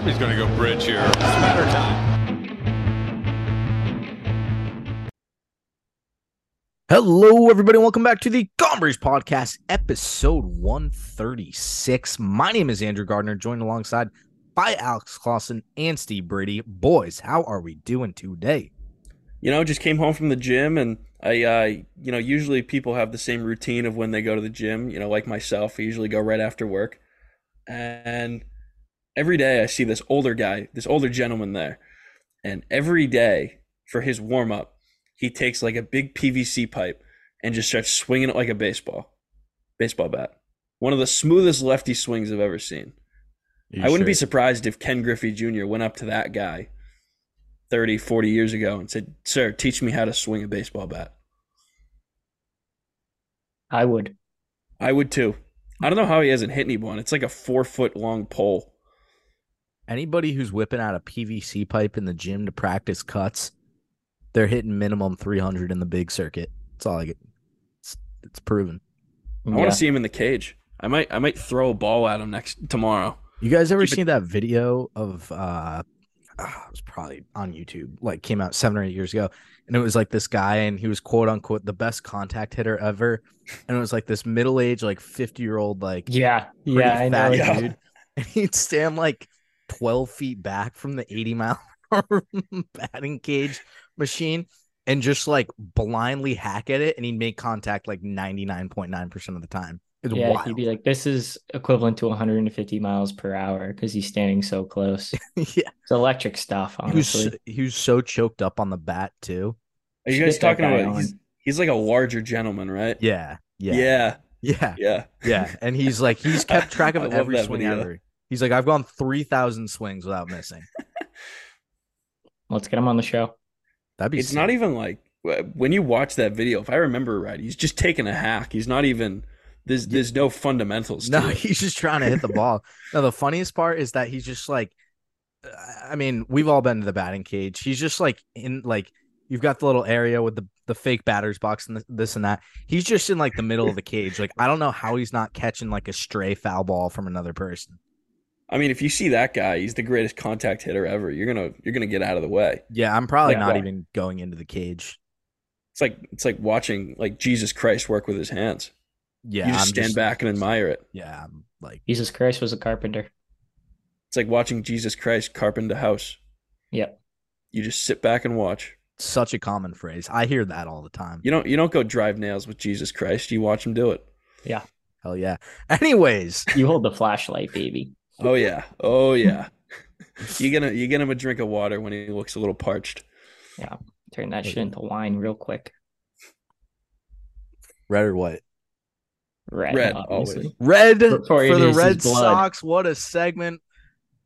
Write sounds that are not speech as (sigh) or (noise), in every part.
Somebody's going to go bridge here. Smatter time. Hello, everybody. Welcome back to the Gone Bridge Podcast, episode 136. My name is Andrew Gardner, joined alongside by Alex Clausen and Steve Brady. Boys, how are we doing today? You know, just came home from the gym, and I, uh, you know, usually people have the same routine of when they go to the gym. You know, like myself, I usually go right after work, and every day I see this older guy, this older gentleman there, and every day for his warm up he takes like a big PVC pipe and just starts swinging it like a baseball, baseball bat. One of the smoothest lefty swings I've ever seen. I wouldn't be surprised if Ken Griffey Jr. went up to that guy 30, 40 years ago and said, Sir, teach me how to swing a baseball bat. I would. I would too. I don't know how he hasn't hit anyone. It's like a four foot long pole. Anybody who's whipping out a PVC pipe in the gym to practice cuts they're hitting minimum 300 in the big circuit. That's all I get. It's, it's proven. I want to see him in the cage. I might I might throw a ball at him next tomorrow. You guys ever Keep seen it- that video of uh oh, it was probably on YouTube, like came out seven or eight years ago. And it was like this guy, and he was quote unquote the best contact hitter ever. And it was like this middle aged, like 50 year old, like yeah, yeah, I know. Dude. Yeah. And he'd stand like 12 feet back from the 80 mile (laughs) batting cage machine and just like blindly hack at it and he'd make contact like 99.9% of the time. It's yeah, wild. he'd be like, this is equivalent to 150 miles per hour because he's standing so close. (laughs) yeah. It's electric stuff, honestly. He was, he was so choked up on the bat, too. Are you guys talking about he's, he's like a larger gentleman, right? Yeah. Yeah. Yeah. Yeah. Yeah. Yeah. And he's like, he's (laughs) kept track of every swing video. ever. He's like, I've gone 3,000 swings without missing. (laughs) Let's get him on the show. That'd be. It's sick. not even like when you watch that video. If I remember right, he's just taking a hack. He's not even. There's there's no fundamentals. No, he's just trying to hit the (laughs) ball. now the funniest part is that he's just like. I mean, we've all been to the batting cage. He's just like in like you've got the little area with the the fake batter's box and this and that. He's just in like the middle of the cage. Like I don't know how he's not catching like a stray foul ball from another person. I mean, if you see that guy, he's the greatest contact hitter ever. You're gonna you're gonna get out of the way. Yeah, I'm probably not even going into the cage. It's like it's like watching like Jesus Christ work with his hands. Yeah, you just I'm stand just, back and admire it. Yeah, I'm like Jesus Christ was a carpenter. It's like watching Jesus Christ carpenter a house. Yep. You just sit back and watch. Such a common phrase. I hear that all the time. You don't you don't go drive nails with Jesus Christ. You watch him do it. Yeah. Hell yeah. (laughs) Anyways, you hold the flashlight, baby. Oh yeah. Oh yeah. you get him you get him a drink of water when he looks a little parched. Yeah. Turn that shit into wine real quick. Red or white? Red. Red, obviously. Red for the Red Sox. What a segment.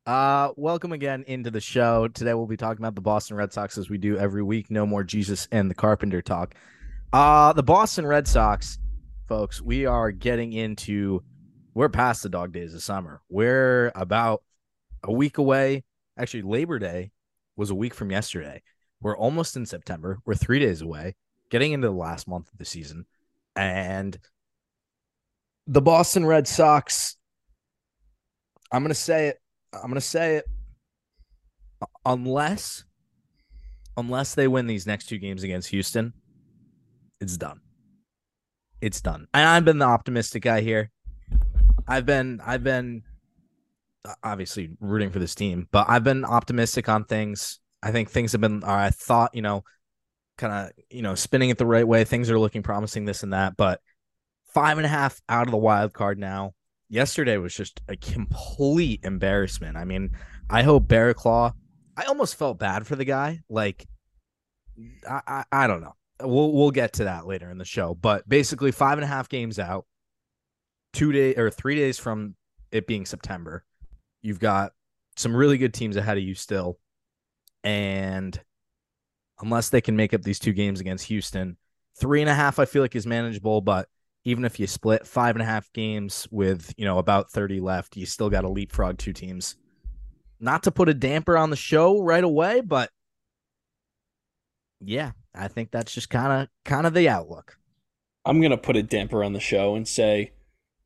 Uh, welcome again into the show. Today we'll be talking about the Boston Red Sox as we do every week. No more Jesus and the Carpenter talk. Uh, the Boston Red Sox, folks, we are getting into we're past the dog days of summer. We're about a week away. Actually, Labor Day was a week from yesterday. We're almost in September. We're three days away, getting into the last month of the season. And the Boston Red Sox, I'm going to say it. I'm going to say it. Unless, unless they win these next two games against Houston, it's done. It's done. And I've been the optimistic guy here. I've been I've been uh, obviously rooting for this team, but I've been optimistic on things. I think things have been I thought, you know, kind of, you know, spinning it the right way. Things are looking promising, this and that. But five and a half out of the wild card now. Yesterday was just a complete embarrassment. I mean, I hope Barraclough. I almost felt bad for the guy. Like, I, I, I don't know. We'll we'll get to that later in the show. But basically, five and a half games out two days or three days from it being September. You've got some really good teams ahead of you still. And unless they can make up these two games against Houston, three and a half I feel like is manageable, but even if you split five and a half games with, you know, about 30 left, you still got to leapfrog two teams. Not to put a damper on the show right away, but yeah, I think that's just kind of kind of the outlook. I'm gonna put a damper on the show and say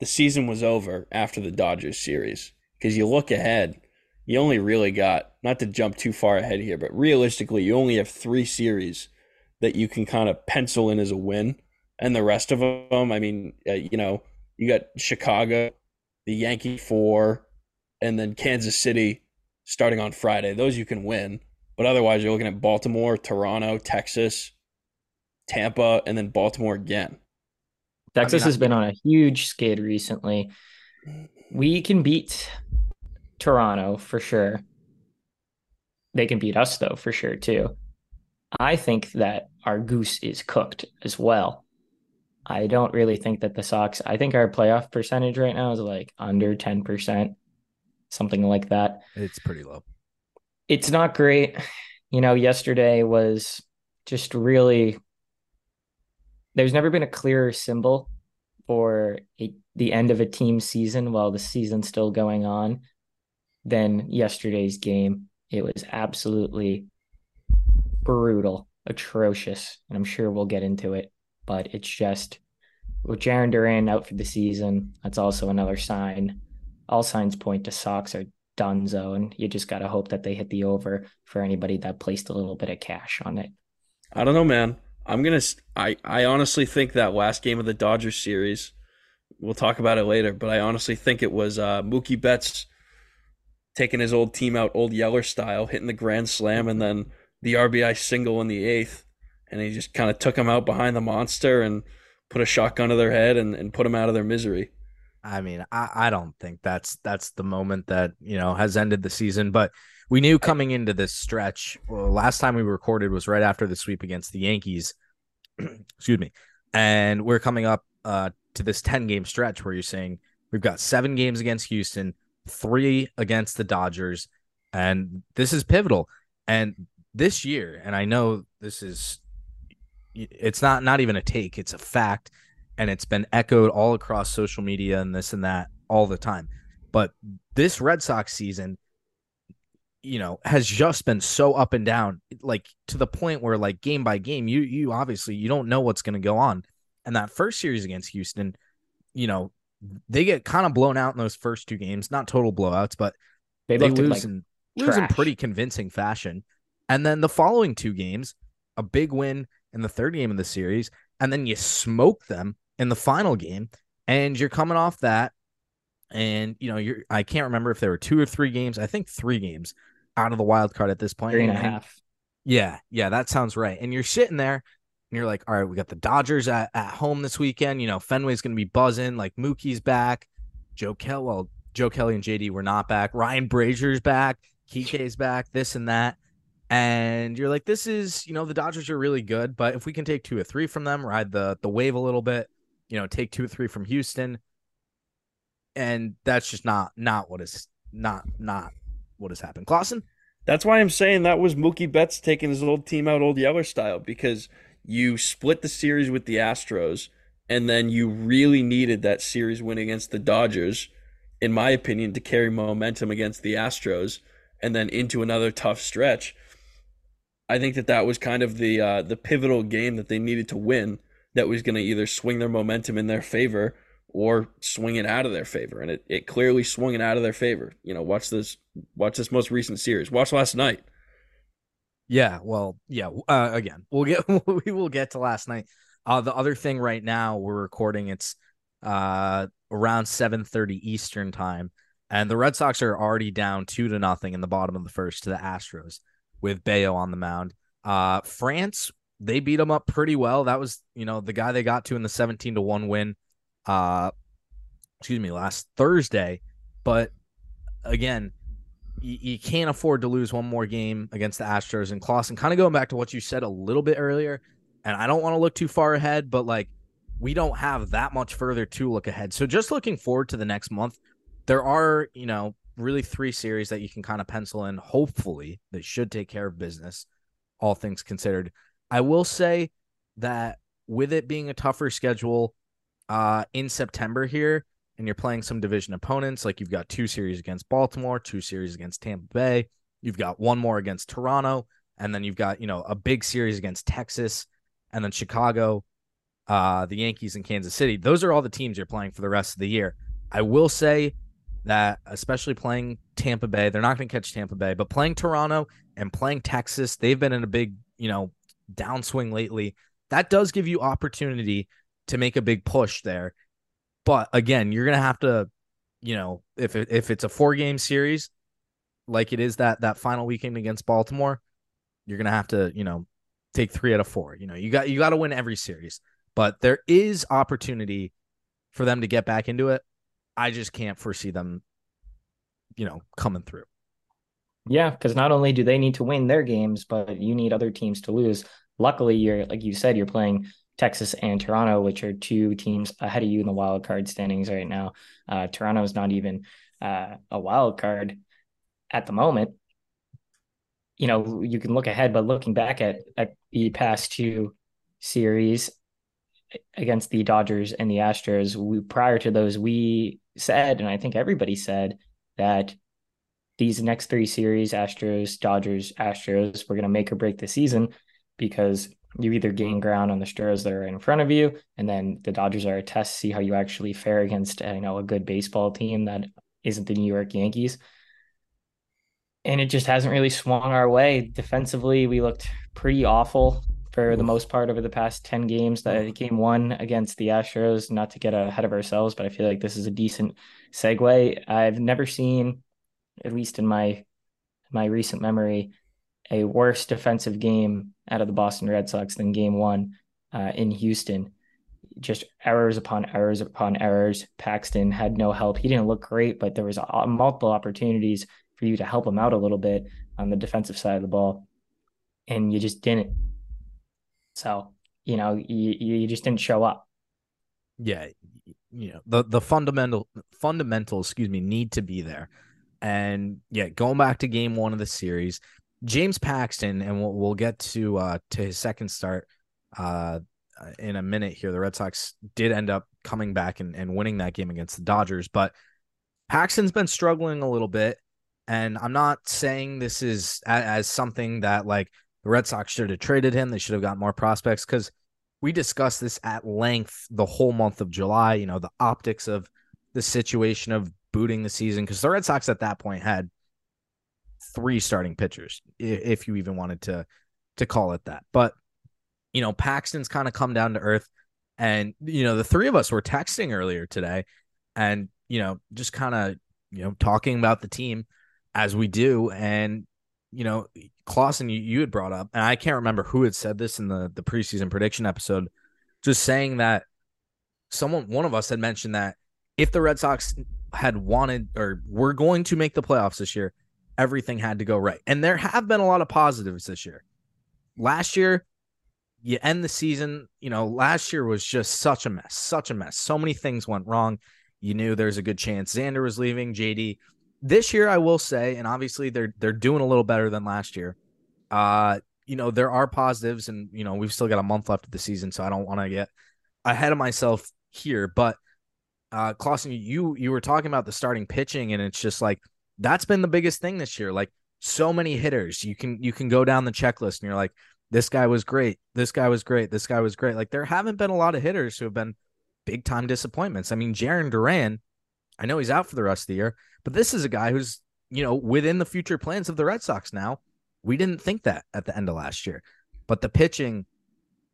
the season was over after the Dodgers series because you look ahead, you only really got not to jump too far ahead here, but realistically, you only have three series that you can kind of pencil in as a win, and the rest of them, I mean, uh, you know, you got Chicago, the Yankee four, and then Kansas City starting on Friday. Those you can win, but otherwise, you're looking at Baltimore, Toronto, Texas, Tampa, and then Baltimore again. Texas I mean, has been on a huge skid recently. We can beat Toronto for sure. They can beat us though for sure too. I think that our goose is cooked as well. I don't really think that the Sox, I think our playoff percentage right now is like under 10%, something like that. It's pretty low. It's not great. You know, yesterday was just really, there's never been a clearer symbol for a, the end of a team season while the season's still going on than yesterday's game. It was absolutely brutal, atrocious, and I'm sure we'll get into it. But it's just with Jarren Duran out for the season, that's also another sign. All signs point to Sox are donezo, and you just got to hope that they hit the over for anybody that placed a little bit of cash on it. I don't know, man. I'm gonna. I I honestly think that last game of the Dodgers series. We'll talk about it later, but I honestly think it was uh, Mookie Betts taking his old team out, old Yeller style, hitting the grand slam, and then the RBI single in the eighth, and he just kind of took him out behind the monster and put a shotgun to their head and, and put them out of their misery. I mean, I, I don't think that's that's the moment that you know has ended the season, but we knew coming into this stretch. Well, last time we recorded was right after the sweep against the Yankees. (clears throat) Excuse me, and we're coming up uh, to this ten game stretch where you're saying we've got seven games against Houston, three against the Dodgers, and this is pivotal. And this year, and I know this is it's not not even a take, it's a fact, and it's been echoed all across social media and this and that all the time. But this Red Sox season, you know, has just been so up and down, like to the point where like game by game, you you obviously you don't know what's going to go on. And that first series against Houston, you know, they get kind of blown out in those first two games, not total blowouts, but They, they, lose like in lose in pretty convincing fashion. And then the following two games, a big win in the third game of the series, and then you smoke them in the final game, and you're coming off that, and you know you're I can't remember if there were two or three games. I think three games out of the wild card at this point. three and a half. yeah, yeah, that sounds right. And you're sitting there and you're like, all right, we got the Dodgers at, at home this weekend. You know, Fenway's going to be buzzing. Like Mookie's back. Joe Kelly, well, Joe Kelly and JD were not back. Ryan Brasier's back. Kike's back. This and that. And you're like, this is, you know, the Dodgers are really good, but if we can take two or three from them, ride the the wave a little bit, you know, take two or three from Houston, and that's just not not what is not not what has happened. Clausen, That's why I'm saying that was Mookie Betts taking his old team out, old Yeller style, because you split the series with the Astros, and then you really needed that series win against the Dodgers, in my opinion, to carry momentum against the Astros, and then into another tough stretch. I think that that was kind of the uh, the pivotal game that they needed to win. That was going to either swing their momentum in their favor or swing it out of their favor, and it, it clearly swung it out of their favor. You know, watch this watch this most recent series. Watch last night. Yeah, well, yeah. Uh, again, we'll get (laughs) we will get to last night. Uh, the other thing right now we're recording it's uh around seven thirty Eastern time, and the Red Sox are already down two to nothing in the bottom of the first to the Astros with Bello on the mound. Uh, Framber they beat them up pretty well. That was you know the guy they got to in the seventeen to one win. Uh, excuse me, last Thursday, but again you, you can't afford to lose one more game against the Astros and Clausen. Kind of going back to what you said a little bit earlier, and I don't want to look too far ahead, but like we don't have that much further to look ahead. So just looking forward to the next month, there are you know really three series that you can kind of pencil in. Hopefully, that should take care of business, all things considered. I will say that with it being a tougher schedule uh, in September here, and you're playing some division opponents, like you've got two series against Baltimore, two series against Tampa Bay, you've got one more against Toronto, and then you've got, you know, a big series against Texas, and then Chicago, uh, the Yankees and Kansas City. Those are all the teams you're playing for the rest of the year. I will say that, especially playing Tampa Bay, they're not going to catch Tampa Bay, but playing Toronto and playing Texas, they've been in a big, you know, downswing lately. That does give you opportunity to make a big push there. But again, you're to have to, you know, if it, if it's a four game series, like it is that that final weekend against Baltimore, you're to have to, you know, take three out of four. You know, you got you got to win every series, but there is opportunity for them to get back into it. I just can't foresee them, you know, coming through. Yeah, because not only do they need to win their games, but you need other teams to lose. Luckily, you're like you said, you're playing Texas and Toronto, which are two teams ahead of you in the wild card standings right now. Uh, Toronto is not even uh, a wild card at the moment you know, you can look ahead, but looking back at, at the past two series against the Dodgers and the Astros, we, prior to those, we said, and I think everybody said that these next three series, Astros, Dodgers, Astros, we're going to make or break the season because you either gain ground on the Stros that are in front of you, and then the Dodgers are a test, see how you actually fare against, uh, you know, a good baseball team that isn't the New York Yankees and it just hasn't really swung our way. Defensively, we looked pretty awful for the most part over the past 10 games. That game one against the Astros, not to get ahead of ourselves, but I feel like this is a decent segue. I've never seen, at least in my my recent memory, a worse defensive game out of the Boston Red Sox than game one uh, in Houston. Just errors upon errors upon errors. Paxton had no help. He didn't look great, but there was uh, multiple opportunities for you to help him out a little bit on the defensive side of the ball, and you just didn't. So you know you you just didn't show up. Yeah, you know the the fundamental fundamentals, excuse me, need to be there. And yeah, going back to game one of the series, James Paxton, and we'll, we'll get to uh to his second start uh in a minute here. The Red Sox did end up coming back and, and winning that game against the Dodgers, but Paxton's been struggling a little bit. And I'm not saying this is as, as something that like the Red Sox should have traded him. They should have got more prospects because we discussed this at length the whole month of July. You know, the optics of the situation of booting the season because the Red Sox at that point had three starting pitchers, if you even wanted to to call it that. But you know, Paxton's kind of come down to earth, and you know, the three of us were texting earlier today, and you know, just kind of you know talking about the team as we do. And, you know, Clausen, you, you had brought up, and I can't remember who had said this in the, the preseason prediction episode, just saying that someone, one of us had mentioned that if the Red Sox had wanted or were going to make the playoffs this year, everything had to go right. And there have been a lot of positives this year. Last year, you end the season, you know, last year was just such a mess, such a mess. So many things went wrong. You knew there's a good chance Xander was leaving, JD this year I will say, and obviously they're they're doing a little better than last year. Uh, you know, there are positives, and you know, we've still got a month left of the season, so I don't want to get ahead of myself here. But uh Clausen, you you were talking about the starting pitching, and it's just like that's been the biggest thing this year. Like so many hitters. You can you can go down the checklist and you're like, this guy was great, this guy was great, this guy was great. Like there haven't been a lot of hitters who have been big time disappointments. I mean, Jarren Duran, I know he's out for the rest of the year, but this is a guy who's, you know, within the future plans of the Red Sox now. We didn't think that at the end of last year. But the pitching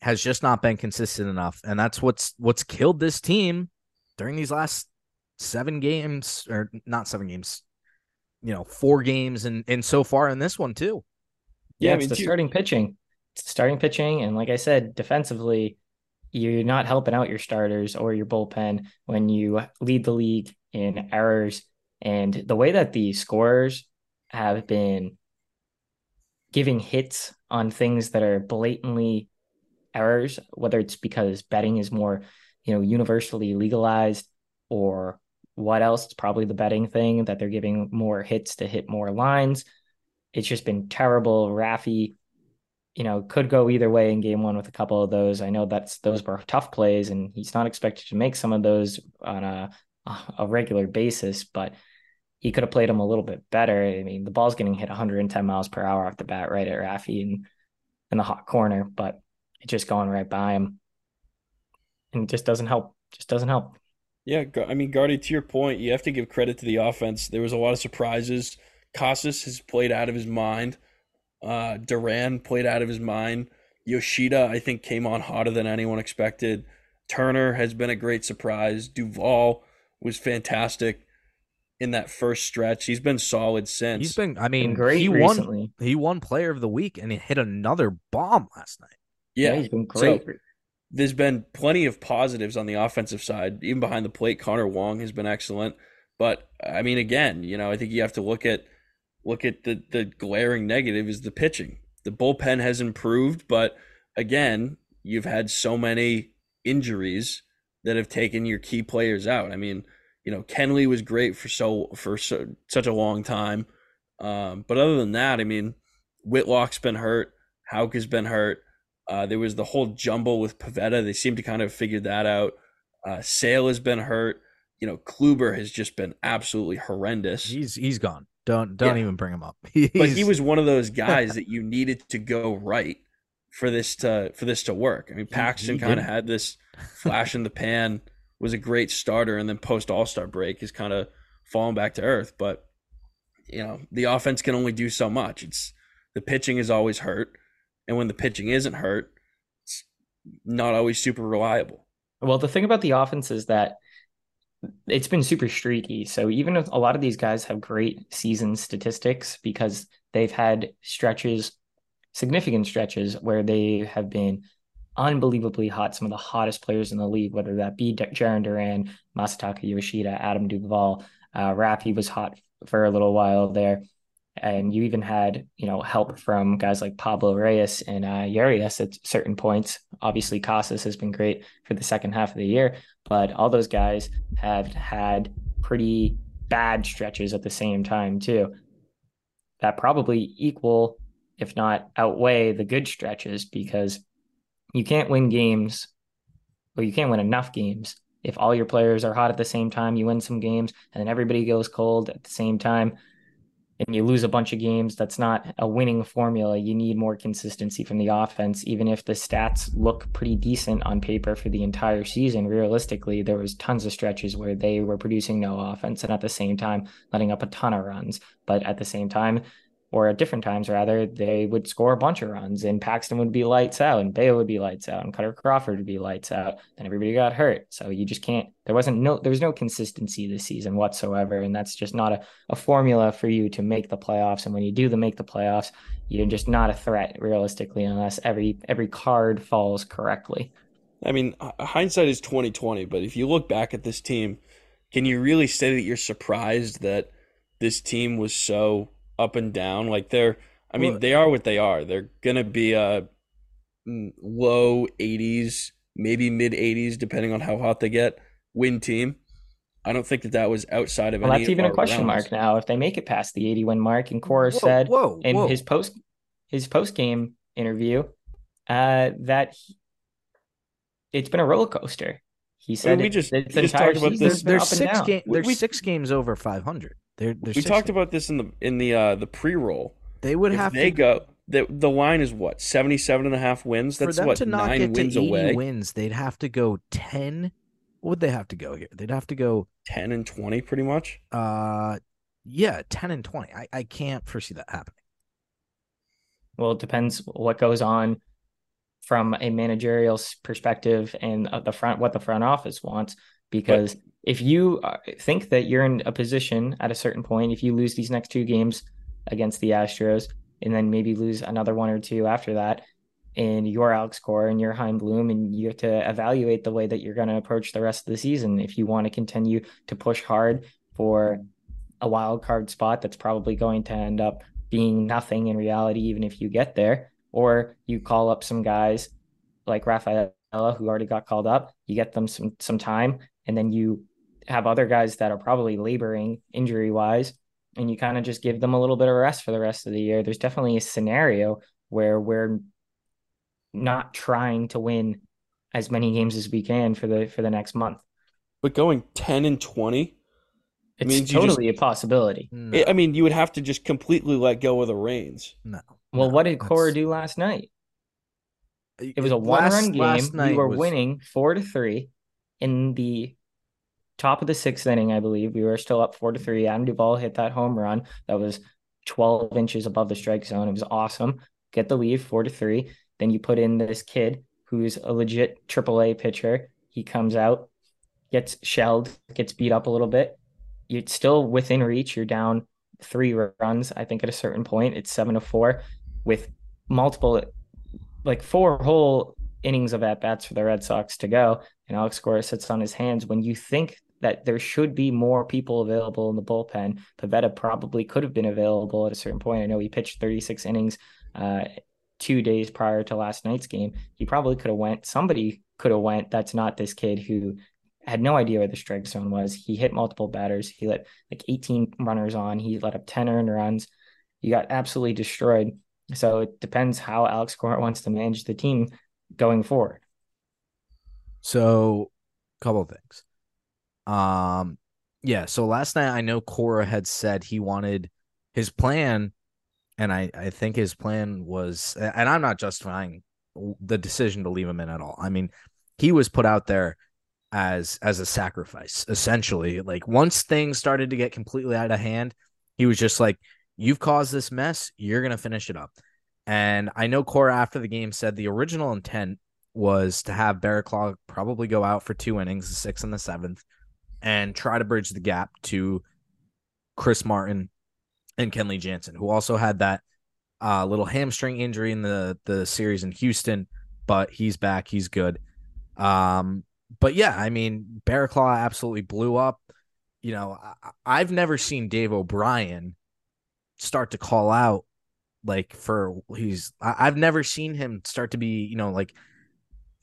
has just not been consistent enough. And that's what's what's killed this team during these last seven games, or not seven games, you know, four games and and so far in this one too. Yeah, yeah it's the too. starting pitching. It's starting pitching. And like I said, defensively, you're not helping out your starters or your bullpen when you lead the league in errors and the way that the scorers have been giving hits on things that are blatantly errors, whether it's because betting is more, you know, universally legalized or what else, it's probably the betting thing that they're giving more hits to hit more lines. It's just been terrible. Rafi, you know, could go either way in game one with a couple of those. I know that's those were tough plays, and he's not expected to make some of those on a a regular basis, but he could have played him a little bit better. I mean, the ball's getting hit 110 miles per hour off the bat right at Rafi and in the hot corner, but it's just going right by him. And it just doesn't help. Just doesn't help. Yeah, I mean, Guardy, to your point, you have to give credit to the offense. There was a lot of surprises. Casas has played out of his mind. Uh, Duran played out of his mind. Yoshida, I think, came on hotter than anyone expected. Turner has been a great surprise. Duvall was fantastic in that first stretch. He's been solid since. He's been. I mean, Been great he recently. won. He won Player of the Week, and he hit another bomb last night. yeah. he's been So- great. There's been plenty of positives on the offensive side, even behind the plate. Connor Wong has been excellent, but I mean, again, you know, I think you have to look at look at the the glaring negative is the pitching. The bullpen has improved, but again, you've had so many injuries that have taken your key players out. I mean, you know, Kenley was great for so for so, such a long time, um, but other than that, I mean, Whitlock's been hurt, Houck has been hurt. Uh, there was the whole jumble with Pivetta. They seem to kind of figure that out. Uh, Sale has been hurt. You know, Kluber has just been absolutely horrendous. He's he's gone. Don't don't Yeah. even bring him up. (laughs) but he was one of those guys that you needed to go right for this to for this to work. I mean, Paxton kind of had this flash in the pan, was a great starter, and then post All Star break is kind of fallen back to earth. But you know, the offense can only do so much. It's the pitching is always hurt, and when the pitching isn't hurt, it's not always super reliable. Well, the thing about the offense is that it's been super streaky. So even if a lot of these guys have great season statistics because they've had stretches, significant stretches where they have been unbelievably hot, some of the hottest players in the league, whether that be Jarren Duran, Masataka Yoshida, Adam Duvall, uh, Rafi was hot for a little while there. And you even had, you know, help from guys like Pablo Reyes and uh, at certain points. Obviously, Casas has been great for the second half of the year, but all those guys have had pretty bad stretches at the same time too. That probably equal, if not outweigh, the good stretches because you can't win games, or you can't win enough games if all your players are hot at the same time. You win some games, and then everybody goes cold at the same time and you lose a bunch of games, that's not a winning formula. You need more consistency from the offense. Even if the stats look pretty decent on paper for the entire season, realistically, there was tons of stretches where they were producing no offense and at the same time letting up a ton of runs. But at the same time, or at different times rather, they would score a bunch of runs and Paxton would be lights out and Bello would be lights out and Kutter Crawford would be lights out. Then everybody got hurt. So you just can't there wasn't no there was no consistency this season whatsoever. And that's just not a, a formula for you to make the playoffs. And when you do the make the playoffs, you're just not a threat realistically unless every every card falls correctly. I mean, hindsight is twenty twenty, but if you look back at this team, can you really say that you're surprised that this team was so up and down? Like they're, I mean, Well- they are what they are. They're gonna be a mm, low eighties, maybe mid eighties, depending on how hot they get. Win team. I don't think that that was outside of Well, any. that's even a question realms. mark now. If they make it past the 80 win mark, and Cora Whoa, said whoa, in whoa. his post his post game interview uh, that he- it's been a roller coaster. He said we just- it's we the just entire talked about this- has been There's six down. game. We- There's we- six games over 500. There, there's We six talked games. about this in the in the uh the pre roll. They would If have they to go, the the line is what 77 and a half wins. That's them what to not nine get to wins 80 away. wins. They'd have to go 10. What would they have to go here? They'd have to go 10 and 20 pretty much. uh yeah, 10 and 20. I, I can't foresee that happening. Well, it depends what goes on from a managerial perspective and the front what the front office wants. Because if you uh, think that you're in a position at a certain point, if you lose these next two games against the Astros, and then maybe lose another one or two after that, and you're Alex Cora and you're Chaim Bloom, and you have to evaluate the way that you're going to approach the rest of the season. If you want to continue to push hard for a wild card spot that's probably going to end up being nothing in reality, even if you get there, or you call up some guys like Rafaela who already got called up, you get them some some time, and then you have other guys that are probably laboring injury wise, and you kind of just give them a little bit of rest for the rest of the year. There's definitely a scenario where we're not trying to win as many games as we can for the for the next month. But going 10 and 20, It's means you just- totally a possibility. No, I I mean, you would have to just completely let go of the reins. no. Well, no, what did Cora do last night? It was a one last- run last game. We were was- winning four to three in the top of the sixth inning, I believe. We were still up four to three. Adam Duvall hit that home run that was 12 inches above the strike zone. It was awesome. Get the lead four to three. Then you put in this kid who's a legit AAA pitcher. He comes out, gets shelled, gets beat up a little bit. You're still within reach. You're down three runs, I think, at a certain point. It's seven to four with multiple, like four whole innings of at bats for the Red Sox to go. And Alex Cora sits on his hands when you think that there should be more people available in the bullpen. Pivetta probably could have been available at a certain point. I know he pitched 36 innings uh, two days prior to last night's game. He probably could have went. Somebody could have went. That's not this kid who had no idea where the strike zone was. He hit multiple batters. He let like 18 runners on. He let up 10 earned runs. He got absolutely destroyed. So it depends how Alex Cora wants to manage the team going forward. So, a couple things. Um, yeah. So last night I know Cora had said he wanted his plan, and I I think his plan was, and I'm not justifying the decision to leave him in at all. I mean, he was put out there as as a sacrifice essentially like once things started to get completely out of hand he was just like you've caused this mess you're going to finish it up and i know cora after the game said the original intent was to have Barraclough probably go out for two innings the sixth and the seventh and try to bridge the gap to Chris Martin and Kenley Jansen, who also had that uh, little hamstring injury in the the series in Houston, but he's back, he's good. Um, but yeah, I mean, Barraclough absolutely blew up. You know, I, have never seen Dave O'Brien start to call out like for he's I, I've never seen him start to be, you know, like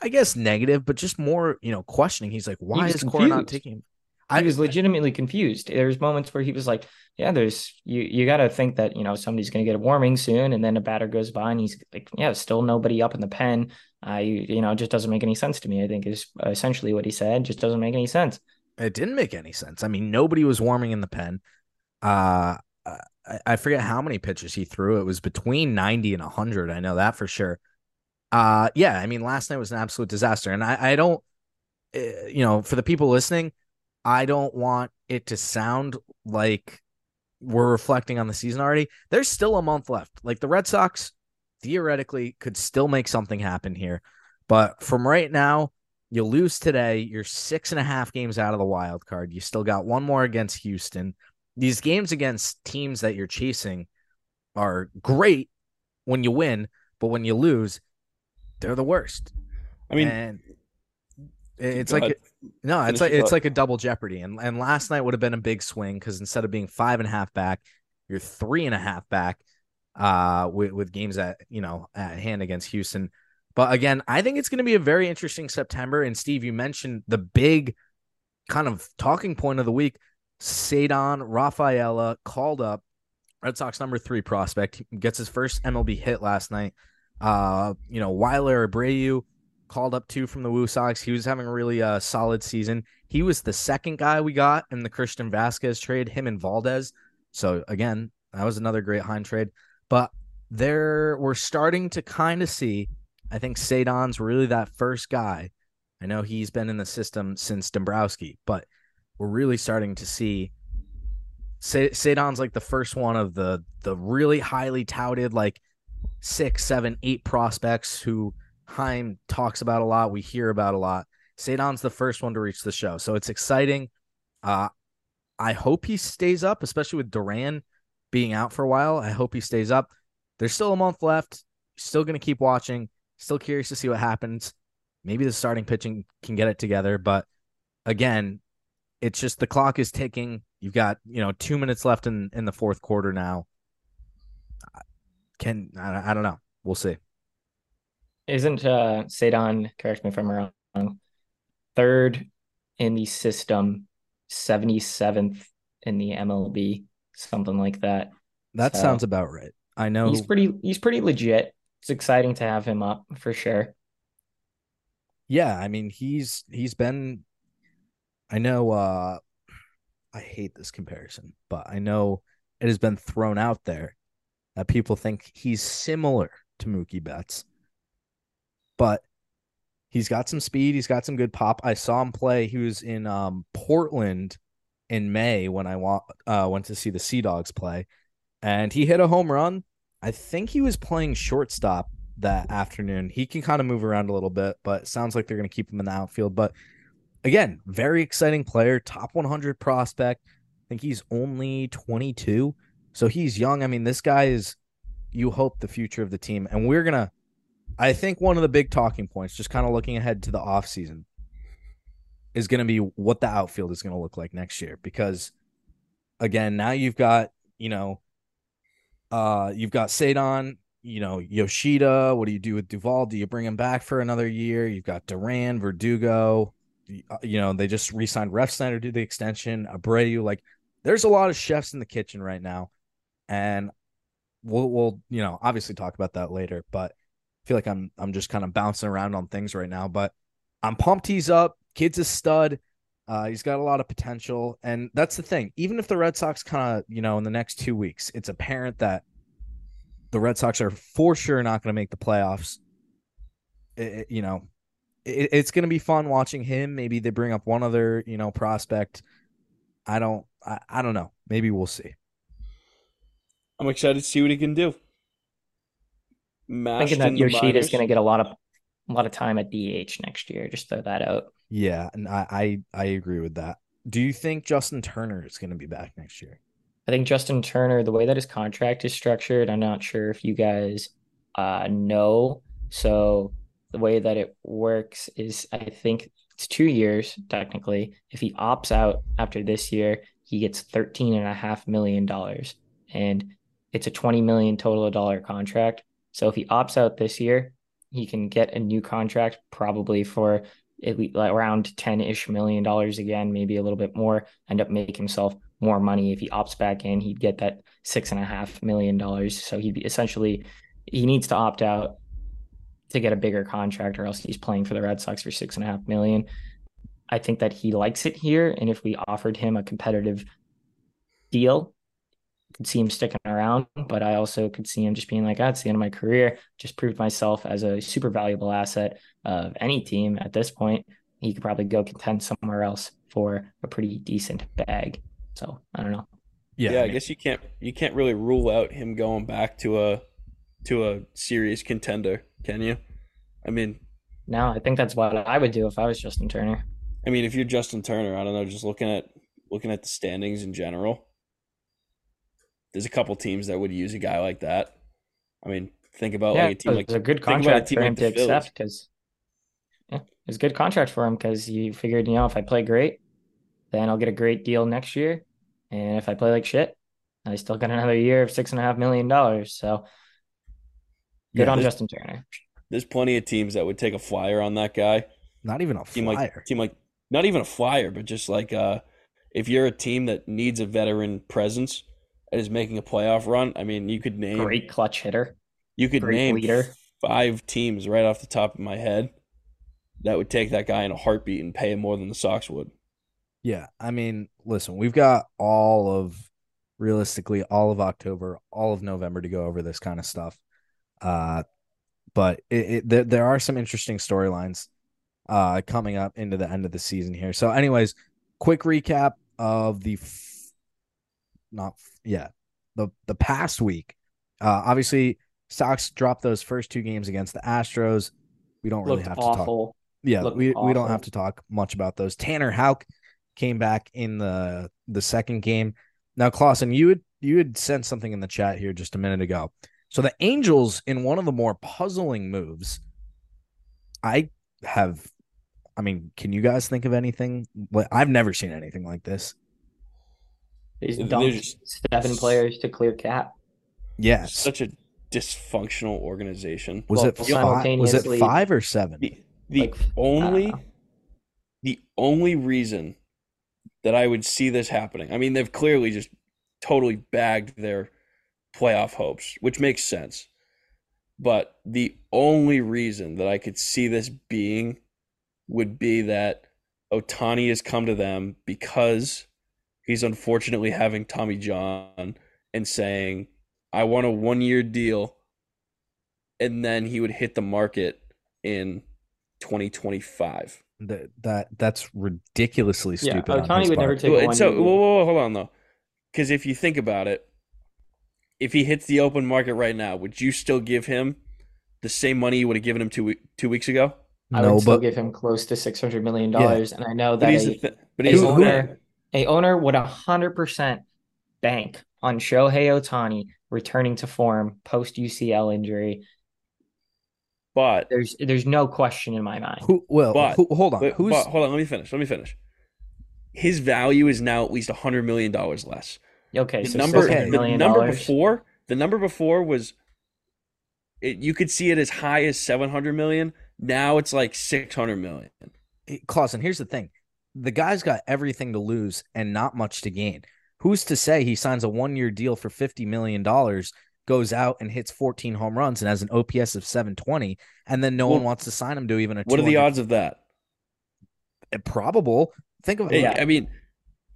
I guess negative, but just more, you know, questioning. He's like, why is Cora not taking Him? I was legitimately confused. There's moments where he was like, "Yeah, there's you. You got to think that you know somebody's going to get a warming soon." And then a batter goes by, and he's like, "Yeah, still nobody up in the pen." Uh, you, you know, it just doesn't make any sense to me. I think is essentially what he said. Just doesn't make any sense. It didn't make any sense. I mean, nobody was warming in the pen. Uh, I, forget how many pitches he threw. It was between ninety and hundred. I know that for sure. Uh, yeah. I mean, last night was an absolute disaster, and I, I don't, uh, you know, for the people listening I don't want it to sound like we're reflecting on the season already. There's still a month left. Like the Red Sox theoretically could still make something happen here. But from right now, you lose today. You're six and a half games out of the wild card. You still got one more against Houston. These games against teams that you're chasing are great when you win, but when you lose, they're the worst. I mean, and it's like no, it's like it's like a double jeopardy. And and last night would have been a big swing because instead of being five and a half back, you're three and a half back uh with, with games at you know at hand against Houston. But again, I think it's going to be a very interesting September. And Steve, you mentioned the big kind of talking point of the week. Ceddanne Rafaela called up Red Sox number three prospect. He gets his first MLB hit last night. Uh, you know, Wilyer Abreu called up too from the Woo Sox. He was having a really uh, solid season. He was the second guy we got in the Christian Vázquez trade, him and Valdez. So again, that was another great Chaim trade. But there we're starting to kind of see. I think Ceddanne's really that first guy. I know he's been in the system since Dombrowski, but we're really starting to see Ceddanne's like the first one of the the really highly touted like six, seven, eight prospects who Chaim talks about a lot, we hear about a lot. Ceddanne's the first one to reach the show, so it's exciting. Uh, I hope he stays up, especially with Duran being out for a while. I hope he stays up. There's still a month left. Still going to keep watching. Still curious to see what happens. Maybe the starting pitching can get it together, but again, it's just the clock is ticking. You've got you know two minutes left in in the fourth quarter now. Can I, I don't know. We'll see. Isn't uh Ceddanne, correct me if I'm wrong, third in the system, 77th in the MLB, something like that. That so sounds about right. I know he's pretty he's pretty legit. It's exciting to have him up for sure. Yeah, I mean he's he's been I know uh I hate this comparison, but I know it has been thrown out there that people think he's similar to Mookie Betts but He's got some speed. He's got some good pop. I saw him play. He was in um, Portland in May when I wa- uh, went to see the Sea Dogs play, and he hit a home run. I think he was playing shortstop that afternoon. He can kind of move around a little bit, but sounds like they're going to keep him in the outfield. But again, very exciting player, top 100 prospect. I think he's only 22, so he's young. I mean, this guy is. You hope the future of the team, and we're gonna I think one of the big talking points, just kind of looking ahead to the offseason, is going to be what the outfield is going to look like next year. Because again, now you've got, you know, uh, you've got Ceddanne, you know, Yoshida. What do you do with Duvall? Do you bring him back for another year? You've got Duran, Verdugo. Uh, you know, they just re-signed Refsnyder, do the extension, Abreu. Like, there's a lot of chefs in the kitchen right now, and we'll, we'll, you know, obviously talk about that later. But I feel like I'm I'm just kind of bouncing around on things right now, but I'm pumped he's up. Kid's a stud. Uh, he's got a lot of potential, and that's the thing. Even if the Red Sox kind of, you know, in the next two weeks, it's apparent that the Red Sox are for sure not going to make the playoffs. It, you know, it, it's going to be fun watching him. Maybe they bring up one other, you know, prospect. I don't, I, I don't know. Maybe we'll see. I'm excited to see what he can do thinking that Yoshida is going to get a lot of a lot of time at DH next year. Just throw that out. Yeah, and I, I I agree with that. Do you think Justin Turner is going to be back next year? I think Justin Turner, the way that his contract is structured, I'm not sure if you guys uh, know. So the way that it works is, I think it's two years technically. If he opts out after this year, he gets thirteen and a half million dollars, and it's a twenty million total dollar contract. So if he opts out this year, he can get a new contract probably for at least around 10 ish million dollars again, maybe a little bit more, end up making himself more money. If he opts back in, he'd get that six and a half million dollars. So he'd be essentially, he needs to opt out to get a bigger contract or else he's playing for the Red Sox for six and a half million. I think that he likes it here. And if we offered him a competitive deal, I could see him sticking around, but I also could see him just being like, ah, that's the end of my career. Just proved myself as a super valuable asset of any team at this point. He could probably go contend somewhere else for a pretty decent bag. So I don't know. Yeah, yeah I, mean, I guess you can't you can't really rule out him going back to a to a serious contender, can you? I mean, no, I think that's what I would do if I was Justin Turner. I mean, if you're Justin Turner, I don't know, just looking at looking at the standings in general, there's a couple teams that would use a guy like that. I mean, think about yeah, like a team like a good contract a for him like to accept because yeah, it's a good contract for him because you figured, you know, if I play great, then I'll get a great deal next year, and if I play like shit, I still got another year of six and a half million dollars. So good yeah, on Justin Turner. There's plenty of teams that would take a flyer on that guy. Not even a team flyer. Like, team like not even a flyer, but just like uh, if you're a team that needs a veteran presence and is making a playoff run. I mean, you could name great clutch hitter. You could great name leader. five teams right off the top of my head that would take that guy in a heartbeat and pay him more than the Sox would. Yeah, I mean, listen, we've got all of realistically all of October, all of November to go over this kind of stuff. Uh, but it, it there, there are some interesting storylines uh coming up into the end of the season here. So, anyways, quick recap of the not yeah the the past week. Uh, obviously, Sox dropped those first two games against the Astros. We don't really Looked have awful. to talk. Yeah, Looked we, awful. we don't have to talk much about those. Tanner Houck came back in the the second game. Now, Clausen, you had you had sent something in the chat here just a minute ago. So the Angels, in one of the more puzzling moves, I have. I mean, can you guys think of anything? I've never seen anything like this. He's dumped seven players to clear cap. Yeah, such a dysfunctional organization. Was well, it five, was it five or seven? The, the like, only uh, the only reason that I would see this happening. I mean, they've clearly just totally bagged their playoff hopes, which makes sense. But the only reason that I could see this being would be that Ohtani has come to them because he's unfortunately having Tommy John and saying, I want a one year deal. And then he would hit the market in 2025. That that that's ridiculously stupid. on Ohtani his would never take Well, one so, whoa, whoa, whoa, hold on though, because if you think about it, if he hits the open market right now, would you still give him the same money you would have given him two two weeks ago? I No, would still but give him close to six hundred million dollars, and I know But that he's a, the th- but a he's Who- the who- thing. owner a owner would hundred percent bank on Shohei Ohtani returning to form post UCL injury. But There's there's no question in my mind. who? Well, But- who, hold on. But, Who's but hold on, let me finish. Let me finish. His value is now at least hundred million dollars less. Okay, The so number, okay. the number before, the number before was, it, you could see it as high as seven hundred million. Now it's like six hundred million. Clausen, here's the thing. The guy's got everything to lose and not much to gain. Who's to say he signs a one year deal for $50 million, goes out and hits 14 home runs and has an OPS of 720, and then no Well, one wants to sign him to even a What are the odds of that? Eh, probable. Think of eh, Hey, it. I mean,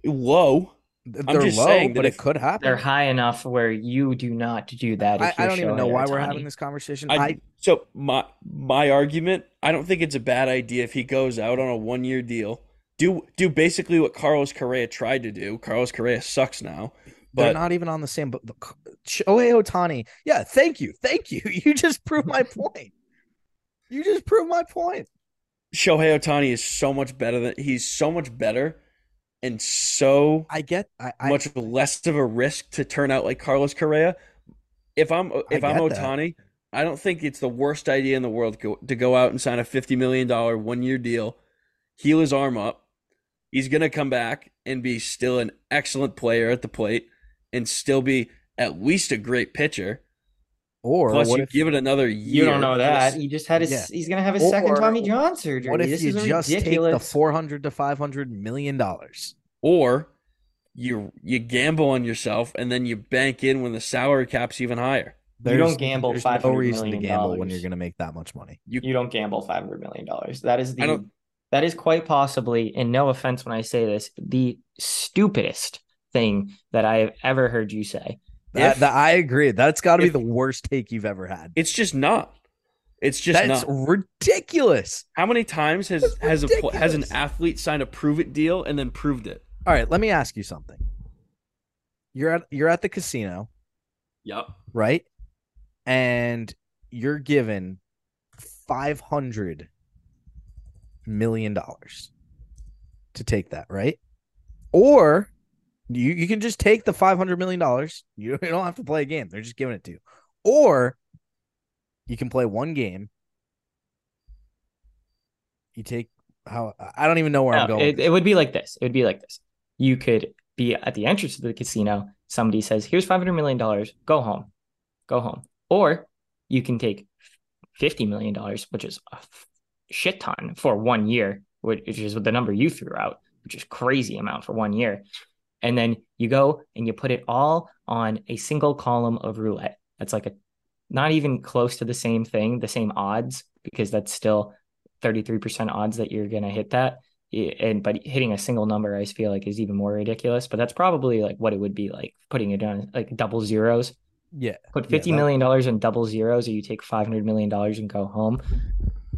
low. They're just low, saying but it could happen. They're high enough where you do not do that. I, I don't even know why we're having this conversation. I, I, so my my argument, I don't think it's a bad idea if he goes out on a one year deal. Do do basically what Carlos Correa tried to do. Carlos Correa sucks now. they're not even on the same. But Shohei Ohtani, yeah, thank you, thank you. (laughs) You just proved my point. You just proved my point. Shohei Ohtani is so much better than he's so much better and so I get. I, I much less of a risk to turn out like Carlos Correa. If I'm if I'm get that. Ohtani, I don't think it's the worst idea in the world to go out and sign a fifty million dollar one year deal, heal his arm up. He's gonna come back and be still an excellent player at the plate and still be at least a great pitcher. Or Plus, what you if give it another year. You don't know that. He just had his. Yeah. He's gonna have his Or- second Tommy John surgery. what if this you is just ridiculous. take the four hundred to five hundred million dollars? or you you gamble on yourself and then you bank in when the salary cap's even higher. You don't gamble There's no $500 reason to million gamble when you're going to make that much money. You You don't gamble five hundred million dollars. That is the that is quite possibly, and no offense when I say this, the stupidest thing that I have ever heard you say. That, that- I agree. That's got to be the worst take you've ever had. it's just not. It's just That's not. ridiculous. How many times has That's has a has an athlete signed a prove it deal and then proved it? All right, let me ask you something. You're at you're at the casino, Yep. right? And you're given five hundred million dollars to take that, right? Or you you can just take the five hundred million dollars. You (laughs) you don't have to play a game; they're just giving it to you. Or you can play one game. You take how I don't even know where I'm going. it, it would be like this. It would be like this. You could be at the entrance of the casino. Somebody says, "Here's five hundred million dollars. Go home, go home." Or you can take fifty million dollars, which is a shit ton for one year, which is the number you threw out, which is crazy amount for one year. And then you go and you put it all on a single column of roulette. That's like a not even close to the same thing, the same odds, because that's still 33% odds that you're going to hit that. And but hitting a single number, I feel like is even more ridiculous. But that's probably like what it would be like putting it on like double zeros. yeah, Put Yeah, that- million dollars in double zeros, or you take five hundred million dollars and go home.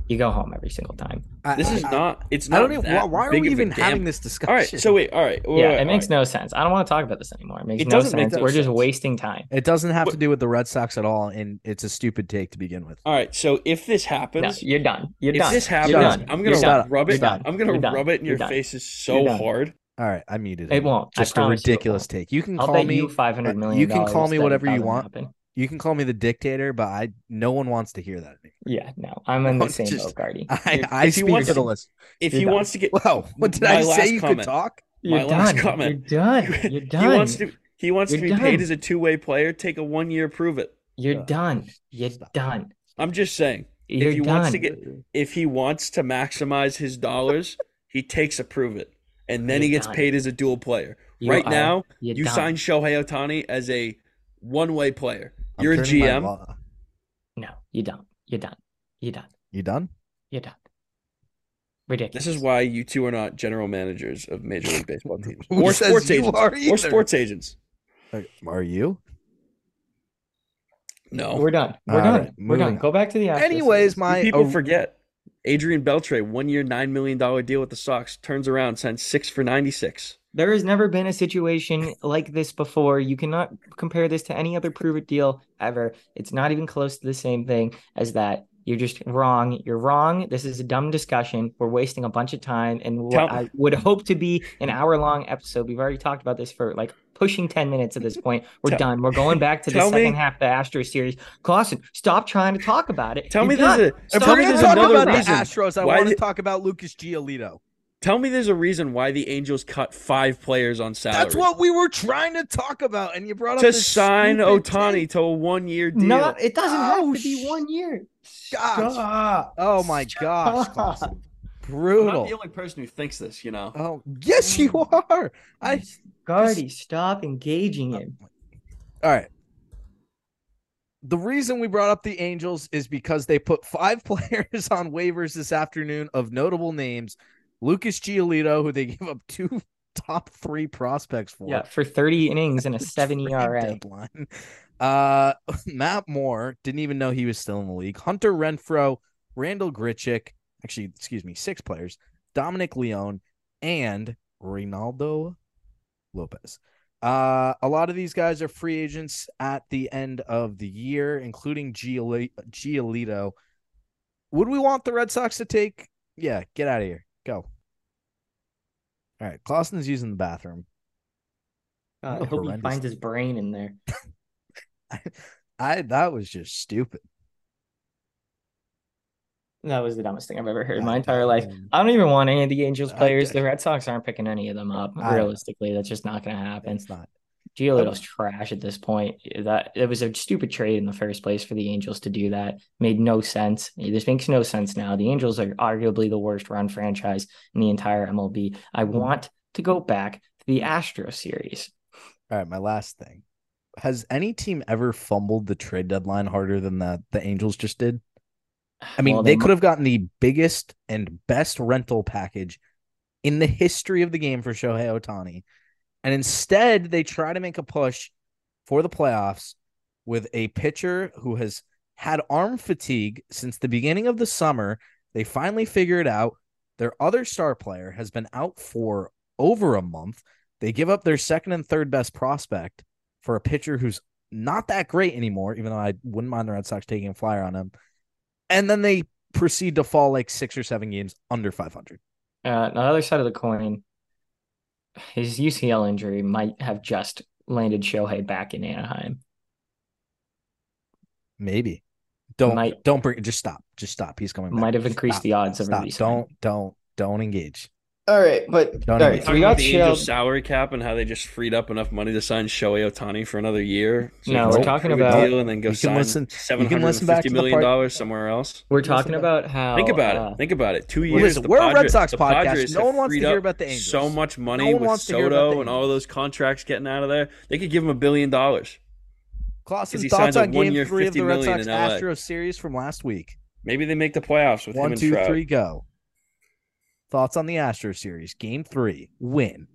You go home every single time. I- This is I- not. It's not. I not. don't even. Why, why are big we even having gamble. this discussion? All right. So wait. All right. wait, yeah, wait, it makes right. no sense. I don't want to talk about this anymore. It makes It no doesn't make sense. no We're just sense. wasting time. It doesn't have to do with the Red Sox at all, and it's a stupid take to begin with. All right. So if this No, happens, you're done. You're if done. this happens, done. I'm gonna done. rub You're it. done. I'm gonna You're done. rub it in You're your done. faces so hard. All right, I muted It him. won't. Just a promise you it ridiculous take. You can I'll call me. you five hundred uh, million. you can call me whatever you want. happen. You can call me the dictator, but I. No one wants to hear that. anymore. Yeah, no, I'm in the same just- boat, Gardy. (laughs) I, I if speak wants for the to- list. If he done. wants to get, Whoa! What did I say? last You comment. could talk. You're my last done. comment. You're done. (laughs) You're done. he wants to. He wants to You're be paid as a two way player. Take a one year prove it. You're Uh, done. You're stop. done. I'm just saying. You're if he done. wants to get, if he wants to maximize his dollars, (laughs) he takes a prove it, and then he You're gets done. paid as a dual player. You right are- now, you done. sign Shohei Ohtani as a one way player. I'm You're a GM. No, you don't. You're done. You're done. You done? You're done. Ridiculous. This is why you two are not general managers of Major League Baseball teams Who (laughs) or says sports you agents are or sports agents. Are, are you? No, We're done. We're All done. right, We're done. moving Go back to the Astros Anyways, series. my people or- forget. Adrian Beltre, one year, $9 million deal with the Sox, turns around, signs six for 96. There has never been a situation like this before. You cannot compare this to any other prove it deal ever. It's not even close to the same thing as that. You're just wrong. You're wrong. This is a dumb discussion. We're wasting a bunch of time and what Tell- I would hope to be an hour long episode. We've already talked about this for like pushing 10 minutes at this point. We're Tell- done. We're going back to the tell me- second half of the Astros series. Clausen, stop trying to talk about it. Tell You're me there's done. a- If Stop we're we're going there's to talk another about reason the Astros, I why want to the- talk about Lucas Giolito. Tell me there's a reason why the Angels cut five players on salary. That's what we were trying to talk about, and you brought up to sign Ohtani to a one year deal. No, it doesn't Oh, have to be oh, one year. Gosh. Stop. Oh my gosh, Stop. Clausen. I'm not brutal. the only person who thinks this, you know. Oh yes, you mm. are. I Guardy, stop engaging him. all right. The reason we brought up the Angels is because they put five (laughs) players on waivers this afternoon of notable names. Lucas Giolito, who they (laughs) gave up two (laughs) top three prospects for. Yeah, for 30 (laughs) innings and a seven ERA. deadline. Uh, Matt Moore didn't even know he was still in the league. Hunter Renfroe, Randal Grichuk, actually, excuse me, six players. Dominic Leone and Reynaldo Lopez. Uh, a lot of these guys are free agents at the end of the year, including Giolito. Would we want the Red Sox to take? Yeah, get out of here. Go. All right, Clausen's using the bathroom. Uh, I hope he finds his brain in there. (laughs) I that was just stupid. That was the dumbest thing I've ever heard in my entire life. I don't even want any of the Angels players. The Red Sox aren't picking any of them up. Realistically, that's just not going to happen. It's not. Giolito's trash at this point. That it was a stupid trade in the first place for the Angels to do that. Made no sense. This makes no sense now. The Angels are arguably the worst run franchise in the entire MLB. I hmm. want to go back to the Astro series. All right, my last thing. Has any team ever fumbled the trade deadline harder than that the Angels just did? I mean, Well, they mi- could have gotten the biggest and best rental package in the history of the game for Shohei Ohtani. And instead, they try to make a push for the playoffs with a pitcher who has had arm fatigue since the beginning of the summer. They finally figure it out. Their other star player has been out for over a month. They give up their second and third best prospect for a pitcher who's not that great anymore, even though I wouldn't mind the Red Sox taking a flyer on him. And then they proceed to fall like six or seven games under 500. Uh, on the other side of the coin, his UCL injury might have just landed Shohei back in Anaheim. Maybe. Don't Might- don't bring just stop. Just stop. He's coming back. Might have increased Stop. the odds of Stop. release. Don't don't don't engage. All right, but Don't all even- right, Talking we got the Shell. Angels salary cap and how they just freed up enough money to sign Shohei Ohtani for another year. So No, we're talking prove a about- deal and then go You sign listen- seven you can listen back to the million dollars somewhere else. We're talking about how Think about uh, it. Think about it. Two years. listen, the we're a Red Sox podcast. Padres No one wants to hear about the Angels. So much money No with wants to hear about Soto and all Angels. those contracts getting out of there. They could give him a billion dollars. Clausen, thoughts on game one-year, three of the Red Sox in LA. Astros series from last week. Maybe they make the playoffs with One, him and two, Trout. three, go. Thoughts on the Astros series. Game three. Win.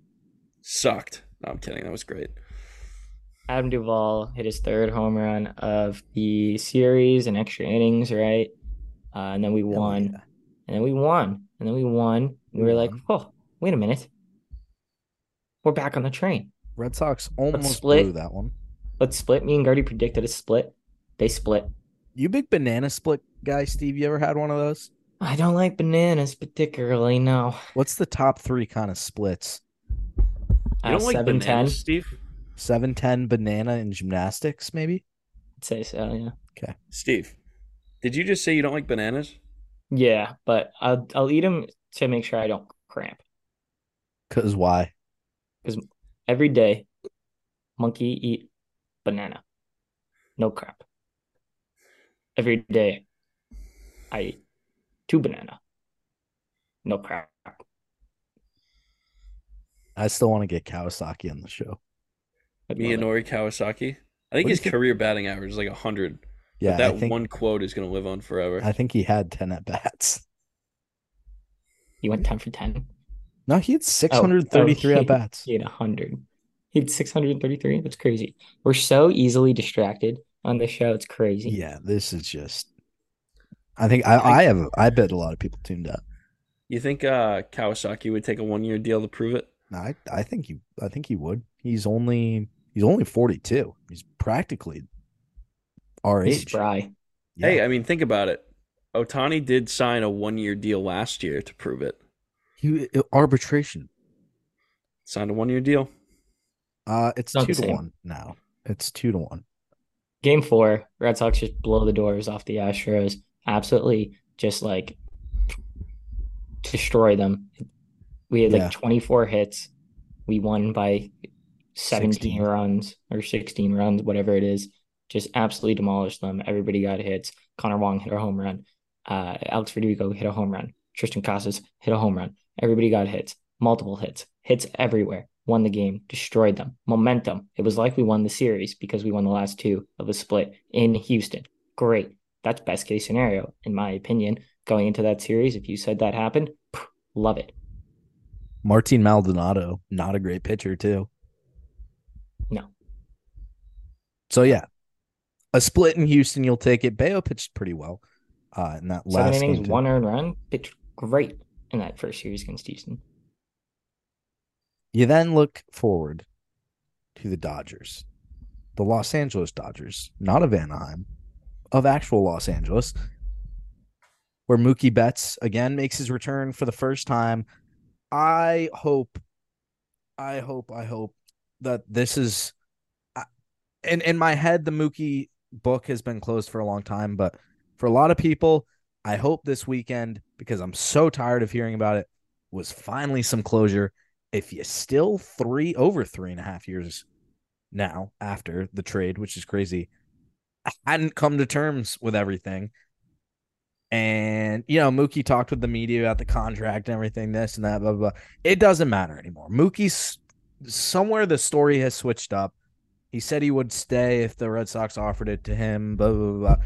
Sucked. No, I'm kidding. That was great. Adam Duvall hit his third home run of the series in extra innings, right? Uh, and then we Hell won, yeah. and then we won, and then we won. We We were like, oh, wait a minute, we're back on the train. Red Sox almost split. blew that one. Let's split. Me and Gertie predicted a split. They split. You big banana split guy, Steve? You ever had one of those? I don't like bananas particularly. No, What's the top three kind of splits? You uh, don't like seven ten. bananas, Steve? Seven ten banana and gymnastics, maybe. I'd say so. Yeah. Okay. Steve, did you just say you don't like bananas? Yeah, but I'll I'll eat them to make sure I don't cramp. Cause why? Cause every day, monkey eat banana. No crap. Every day, I eat two banana. No crap. I still want to get Kawasaki on the show. I'd love it. Munenori Kawasaki. I think What his you think- career batting average is like 100. Yeah, but that think one quote is going to live on forever. I think he had ten at bats. He went 10 for 10. No, he had oh, oh, six hundred thirty-three oh, at bats. He had 100. He had 633. That's crazy. We're so easily distracted on this show. It's crazy. Yeah, this is just I think I, I have I bet a lot of people tuned up. You think uh, Kawasaki would take a one year deal to prove it? I I think you I think he would. He's only he's only forty two. He's practically our He's age. spry. Yeah. Hey, I mean, think about it. Ohtani did sign a one year deal last year to prove it. He, arbitration. Signed a one year deal. Uh, it's Not two to one now. It's two to one. Game four, Red Sox just blow the doors off the Astros. Absolutely just like destroy them. We had like Yeah. 24 hits. We won by 17 16. runs or 16 runs, whatever it is. Just absolutely demolished them. Everybody got hits. Connor Wong hit a home run. Uh, Alex Verdugo hit a home run. Triston Casas hit a home run. Everybody got hits. Multiple hits. Hits everywhere. Won the game. Destroyed them. Momentum. It was like we won the series because we won the last two of the split in Houston. Great. That's best case scenario, in my opinion. Going into that series, if you said that happened, love it. Martin Maldonado, not a great pitcher too. No. So yeah, a split in Houston, you'll take it. Bello pitched pretty well uh, in that Seven last innings, one earned run. Pitched great in that first series against Houston. You then look forward to the Dodgers, the Los Angeles Dodgers, not of Anaheim, of actual Los Angeles, where Mookie Betts again makes his return for the first time. I hope, I hope, I hope that this is. In in my head, the Mookie book has been closed for a long time, but for a lot of people, I hope this weekend because I'm so tired of hearing about it was finally some closure if you still three over three and a half years now after the trade, which is crazy, hadn't come to terms with everything. And you know, Mookie talked with the media about the contract and everything, this and that, blah blah. blah. It doesn't matter anymore. Mookie's somewhere the story has switched up. He said he would stay if the Red Sox offered it to him. Blah blah blah.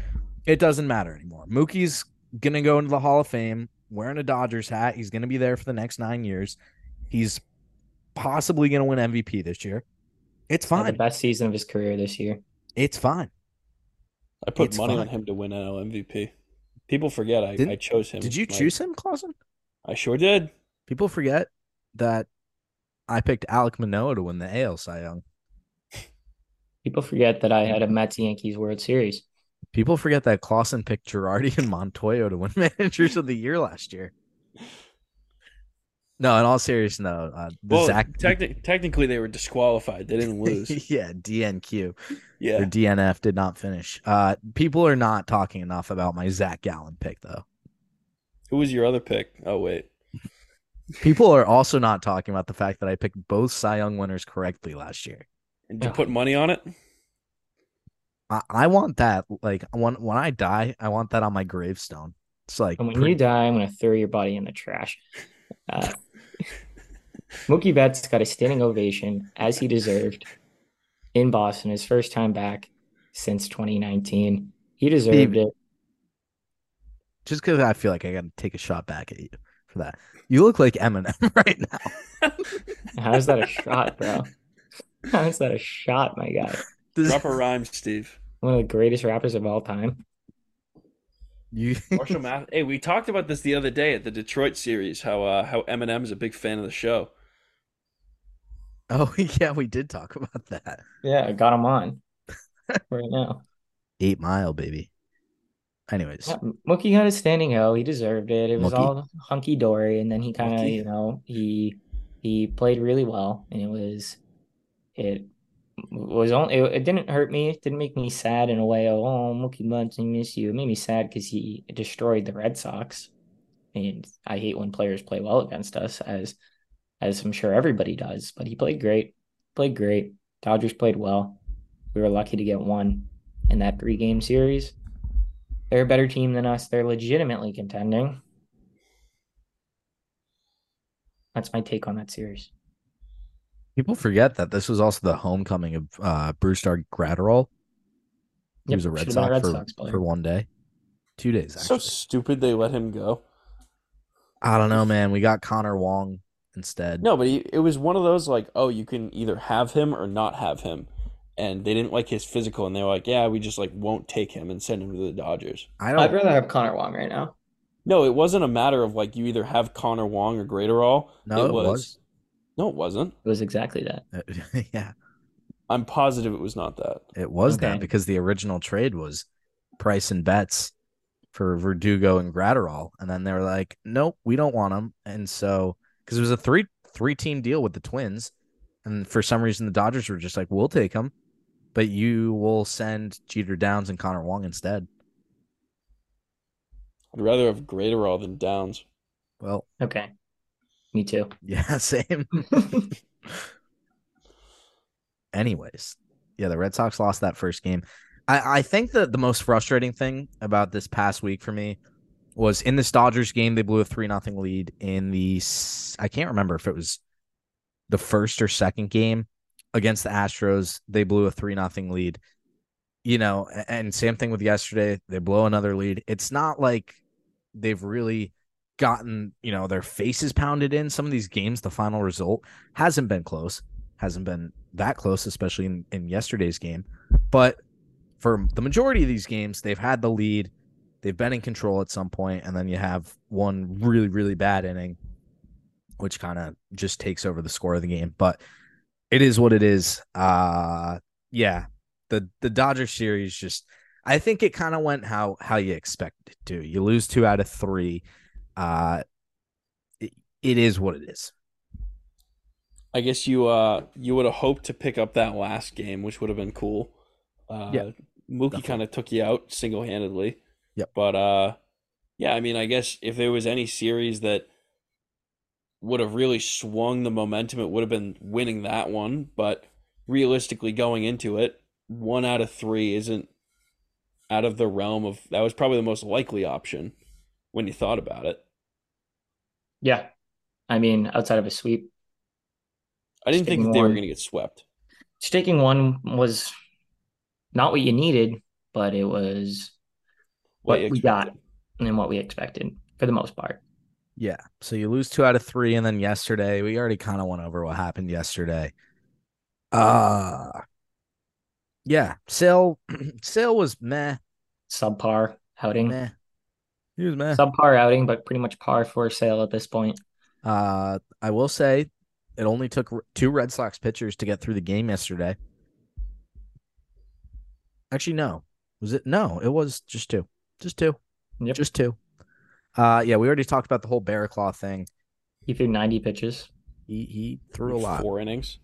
It doesn't matter anymore. Mookie's gonna go into the Hall of Fame wearing a Dodgers hat. He's gonna be there for the next nine years. He's possibly gonna win MVP this year. It's fine. the best season of his career this year. It's fine. I put It's money on him to win NL MVP. People forget I, Didn't- I chose him. Did you My- choose him, Clausen? I sure did. People forget that I picked Alek Manoah to win the AL Cy Young. People forget that I had a Mets Yankees World Series. People forget that Clausen picked Girardi and Montoyo to win (laughs) Managers of the Year last year. No, in all seriousness, no. Uh, the Well, Zach, techni- technically they were disqualified. They didn't (laughs) lose. yeah, DNQ yeah. or DNF did not finish. Uh, people are not talking enough about my Zach Gallen pick, though. Who was your other pick? Oh wait. People are also not talking about the fact that I picked both Cy Young winners correctly last year. Did you put money on it? I, I want that. Like when when I die, I want that on my gravestone. It's like And when pretty- you die, I'm going to throw your body in the trash. Uh, Mookie Betts got a standing ovation as he deserved in Boston, his first time back since 2019. He deserved Steve. it. just because I feel like I got to take a shot back at you for that. You look like Eminem (laughs) right now. (laughs) How is that a shot, bro? How is that a shot, my guy? This- Drop a rhyme, Steve. One of the greatest rappers of all time. you (laughs) Marshall Math. Hey, we talked about this the other day at the Detroit series. How uh, how Eminem is a big fan of the show. Oh (laughs) yeah, we did talk about that. Yeah, I got him on (laughs) right now. Eight Mile, baby. Anyways, Yeah, Mookie got a standing O. He deserved it. It was Mookie. all hunky dory, and then he kind of, you know, he he played really well, and it was it was only it, it didn't hurt me. It didn't make me sad in a way. Of, oh, Mookie Betts, I miss you. It made me sad because he destroyed the Red Sox, and I hate when players play well against us, as as I'm sure everybody does. But he played great, played great. Dodgers played well. We were lucky to get one in that three game series. They're a better team than us. They're legitimately contending. That's my take on that series. people forget that this was also the homecoming of uh Brusdar Graterol. He Yep, was a Red should've a Sox Red for, Sox for one day, two days So stupid they let him go. I don't know, man. We got Connor Wong instead. No, but he, it was one of those like, oh, you can either have him or not have him, and they didn't like his physical, and they were like, "Yeah, we just like won't take him and send him to the Dodgers." I don't. I'd rather have Connor Wong right now. No, it wasn't a matter of like you either have Connor Wong or Graterol. No, it was. No, it wasn't. It was exactly that. (laughs) yeah, I'm positive it was not that. it was that because the original trade was Price and Betts for Verdugo and Graterol, and then they were like, "Nope, we don't want them." And so, because it was a three three team deal with the Twins, and for some reason the Dodgers were just like, "We'll take him, but you will send Jeter Downs and Connor Wong instead." I'd rather have Graterol than Downs. Well, Okay. Me too. (laughs) yeah, same. (laughs) Anyways, yeah, the Red Sox lost that first game. I, I think that the most frustrating thing about this past week for me was in this Dodgers game, they blew a 3 nothing lead in the, I can't remember if it was the first or second game against the Astros. They blew a 3 nothing lead. You know, and same thing with yesterday. They blow another lead. It's not like they've really gotten, you know, their faces pounded in. Some of these games, the final result hasn't been close, hasn't been that close, especially in, in yesterday's game. But for the majority of these games, they've had the lead. They've been in control at some point, and then you have one really, really bad inning, which kind of just takes over the score of the game. But it is what it is. Uh yeah. The the Dodgers series just I think it kind of went how how you expect it to. You lose two out of three. Uh it, it is what it is. I guess you uh you would have hoped to pick up that last game, which would have been cool. Uh, Yeah, Mookie kind of took you out single handedly. Yep. But uh, yeah, I mean, I guess if there was any series that would have really swung the momentum, it would have been winning that one. But realistically, going into it, one out of three isn't out of the realm of that was probably the most likely option when you thought about it. Yeah. I mean, outside of a sweep, I didn't think that they were going to get swept. just taking one was not what you needed, but it was what we got and what we expected for the most part. Yeah. So you lose two out of three, and then yesterday we already kind of went over what happened yesterday. Uh yeah. Sale (clears throat) Sale was meh. Subpar outing. Meh. He was meh. Subpar outing, but pretty much par for sale at this point. Uh I will say it only took two Red Sox pitchers to get through the game yesterday. Actually, no. Was it no, it was just two. Just two. Yep. Just two. Uh yeah, we already talked about the whole bear claw thing. He threw 90 pitches. He he threw a lot. Four innings.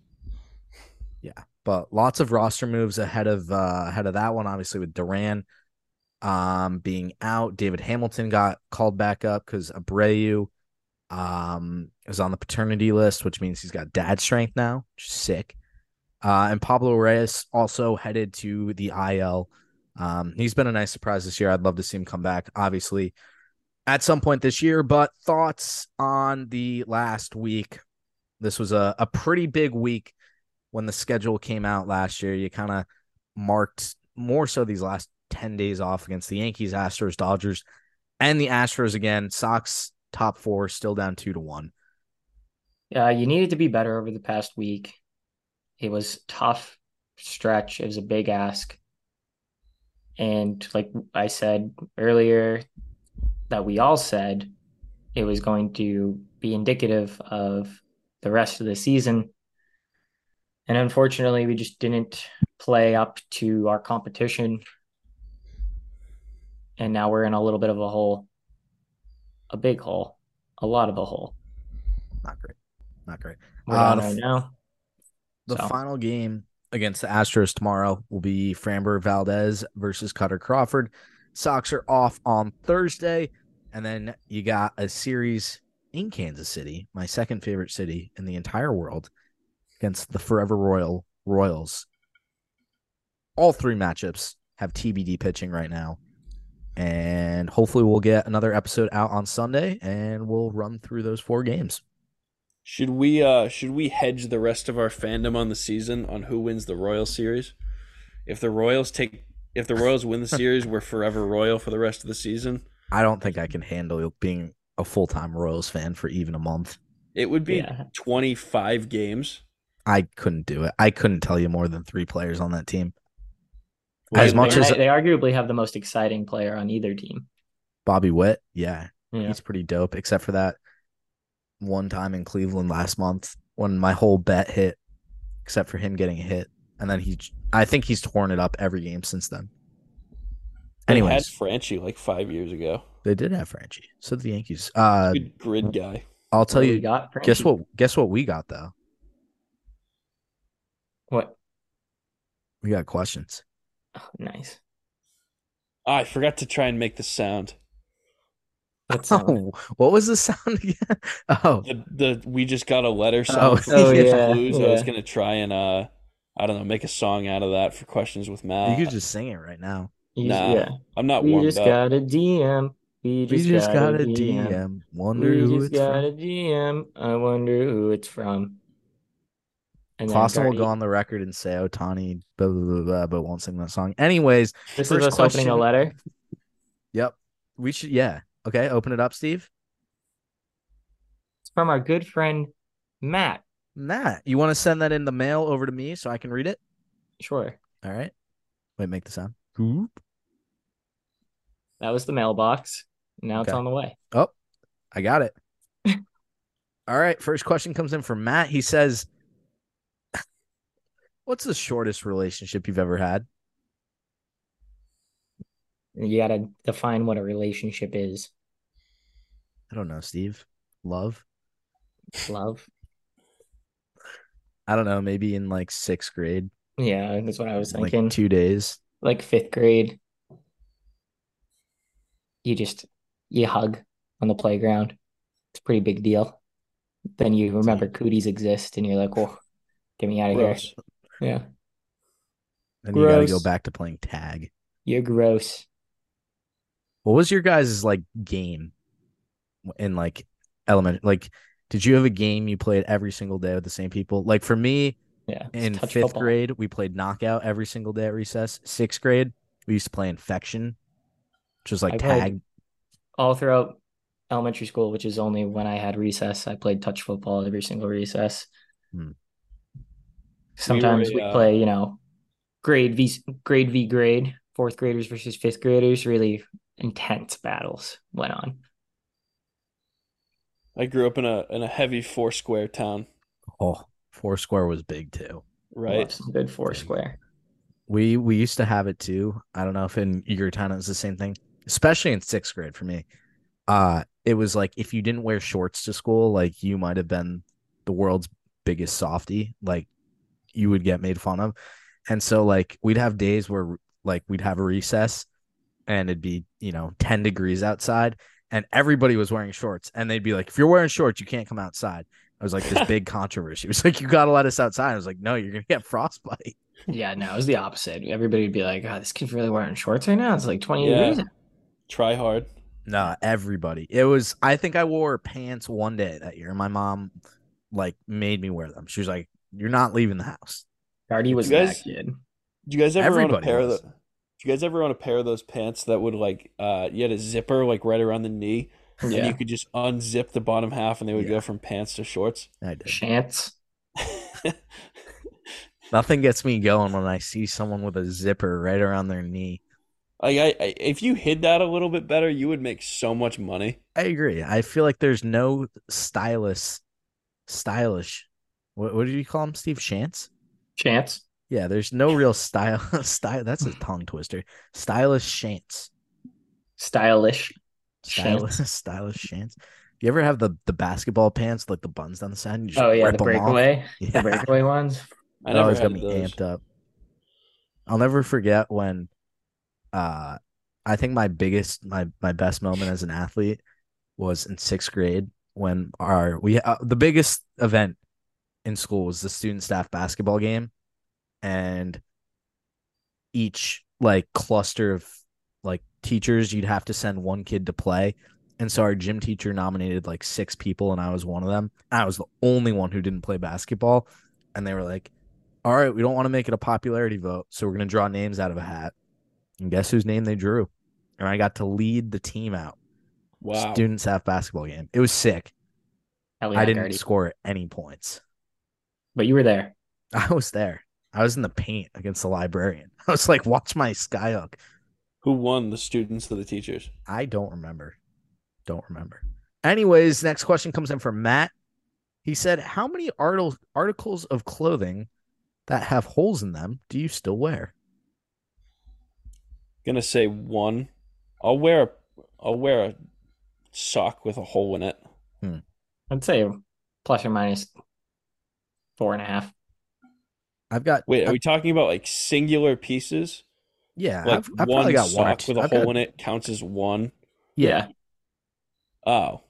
Yeah, but lots of roster moves ahead of uh ahead of that one obviously with Duran um being out David Hamilton got called back up cuz Abreu um is on the paternity list which means he's got dad strength now which is sick uh and Pablo Reyes also headed to the IL um he's been a nice surprise this year I'd love to see him come back obviously at some point this year but thoughts on the last week this was a, a pretty big week when the schedule came out last year, you kind of marked more so these last 10 days off against the Yankees, Astros, Dodgers, and the Astros again. Sox top four, still down two to one. Yeah, you needed to be better over the past week. It was tough stretch. It was a big ask. And like I said earlier, that we all said it was going to be indicative of the rest of the season. And unfortunately, we just didn't play up to our competition. And now we're in a little bit of a hole, a big hole, a lot of a hole. Not great. Not great. We're Uh, down the right now. The So- final game against the Astros tomorrow will be Framber Valdez versus Kutter Crawford. Sox are off on Thursday. And then you got a series in Kansas City, my second favorite city in the entire world, against the Forever Royal Royals. All three matchups have TBD pitching right now. And hopefully we'll get another episode out on Sunday and we'll run through those four games. Should we uh should we hedge the rest of our fandom on the season on who wins the Royal series? If the Royals take if the Royals win the (laughs) series, we're forever Royal for the rest of the season. I don't think I can handle being a full time Royals fan for even a month. It would be Yeah. 25 games. I couldn't do it. I couldn't tell you more than three players on that team. They- As much they, as they arguably have the most exciting player on either team. Bobby Witt, yeah, Yeah. he's pretty dope. Except for that one time in Cleveland last month when my whole bet hit, except for him getting a hit, and then he, I think he's torn it up every game since then. Anyway, had Franchy like five years ago. they did have Franchy. So did the Yankees. Uh, Good grid guy. I'll tell What you. got Guess what? Guess what we got though. What? We got questions. Oh, nice. Ah, I forgot to try and make the sound. What (laughs) sound? Oh, what was the (laughs) sound again? Oh, The the we just got a letter Oh, sound. (laughs) oh, With yeah, Blues. I was gonna try and uh, I don't know, make a song out of that for questions with Matt. you could just sing it right now. You- Nah, yeah. I'm not We warmed just up. got a DM. We We just, just got, got a a DM. DM. Wonder We who just it's got from. a DM. I wonder who it's from. And then Clausen will go on the record and say Ohtani, blah, blah, blah, blah, but won't sing that song. Anyways, This first is us opening a letter. yep. We should, yeah. Okay, open it up, Steve. It's from our good friend Matt. Matt, you want to send that in the mail over to me so I can read it? Sure. All right. Wait, make the sound. Whoop. That was the mailbox. Now it's on the way. Oh, I got it. (laughs) All right. First question comes in from Matt. He says, What's the shortest relationship you've ever had? You got to define what a relationship is. I don't know, Steve. Love? Love. I don't know. Maybe in like sixth grade, Yeah, that's what I was like thinking. two days. Like fifth grade. You just you hug on the playground. It's a pretty big deal. Then you remember cooties exist and you're like, oh, get me out of here. Gross. Yeah. Then you got to go back to playing tag. You're gross. What was your guys' like game in like element? Like, did you have a game you played every single day with the same people? Like for me, Yeah. in fifth football. grade, we played knockout every single day at recess. Sixth grade, we used to play infection, which was like I tag. all throughout elementary school, which is only when I had recess. I played touch football every single recess. Hmm. Sometimes a, we uh, play, you know, grade v grade v grade, fourth graders versus fifth graders. Really intense battles went on. I grew up in a in a heavy four square town, Oh, four square was big too. right? Love some good foursquare. We we used to have it too. I don't know if in your town it was the same thing, especially in sixth grade for me. Uh it was like if you didn't wear shorts to school, like you might have been the world's biggest softy. Like you would get made fun of. And so like we'd have days where like we'd have a recess and it'd be, you know, 10 degrees outside and everybody was wearing shorts and they'd be like, if you're wearing shorts, you can't come outside. I was like this (laughs) big controversy. It was like, you gotta let us outside. I was like, no, you're gonna get (laughs) frostbite. Yeah, no, it was the opposite. Everybody would be like, "God, this kid's really wearing shorts right now." It's like twenty Yeah. degrees. Try hard. No, everybody. It was. I think I wore pants one day that year. My mom like made me wear them. She was like, "You're not leaving the house." Hardy was You guys- that kid. Did you guys ever own a pair was. of the? Did you guys ever own a pair of those pants that would like uh you had a zipper like right around the knee and you could just unzip the bottom half and they would Yeah. go from pants to shorts? I did. chance. (laughs) Nothing gets me going when I see someone with a zipper right around their knee. Like I, I, if you hid that a little bit better, you would make so much money. I agree. I feel like there's no stylish, stylish. What what did you call him, Steve Chance. Chance. Yeah, there's no real style. (laughs) style. That's a tongue twister. Stylish Shantz. Stylish. Stylish, Chance. (laughs) stylish Shantz. You ever have the the basketball pants like the buns down the side? And you just Oh yeah, rip the 'em breakaway. (laughs) Yeah. The breakaway ones. I It never always had got me those. amped up. I'll never forget when uh I think my biggest my my best moment as an athlete was in 6th grade when our we uh, the biggest event in school was the student staff basketball game and each like cluster of like teachers you'd have to send one kid to play and so our gym teacher nominated like six people and I was one of them. I was the only one who didn't play basketball and they were like all right, we don't want to make it a popularity vote, so we're gonna draw names out of a hat. And guess whose name they drew? And I got to lead the team out. Wow. Student staff basketball game. It was sick. Hell I didn't Gardy. score any points. But you were there. I was there. I was in the paint against the librarian. (laughs) I was like, watch my skyhook. Who won the students or the teachers? I don't remember. Don't remember. Anyways, next question comes in from Matt. He said, How many articles articles of clothing that have holes in them do you still wear? Gonna say one. I'll wear a I'll wear a sock with a hole in it. Hmm. I'd say plus or minus four and a half. I've got Wait, are I've- we talking about like singular pieces? yeah, Like I've, I've one got sock two. with a I've hole got- in it counts as one. Yeah. Oh.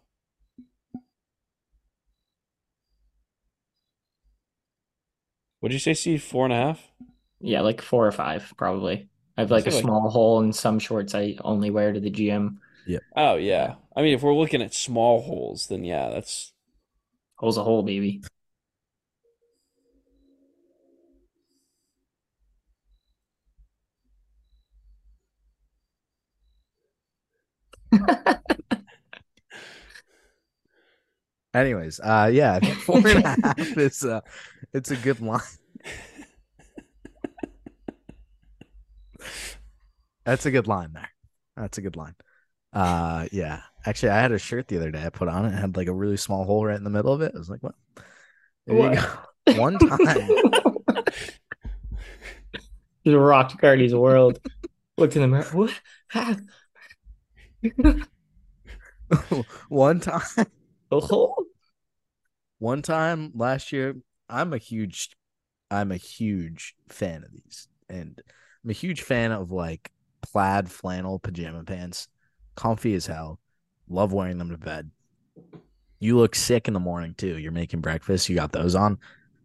What'd you say, Steve? Four and a half? Yeah, like four or five, probably. I have like a like- small hole in some shorts I only wear to the gym. Yeah. Oh yeah. I mean, if we're looking at small holes, then yeah, that's Hole's a hole, baby. (laughs) Anyways, uh yeah, (laughs) four and a half is uh it's a good line. That's a good line there. That's a good line. Uh yeah. Actually I had a shirt the other day I put on it, had like a really small hole right in the middle of it. I was like, what? There you go. (laughs) One time. Just rocked Cardi's world. Looked in the mirror. What? (laughs) One time. Hole? one time last year i'm a huge i'm a huge fan of these. And i'm a huge fan of like plaid flannel pajama pants. Comfy as hell. Love wearing them to bed. You look sick in the morning too. You're making breakfast. You got those on.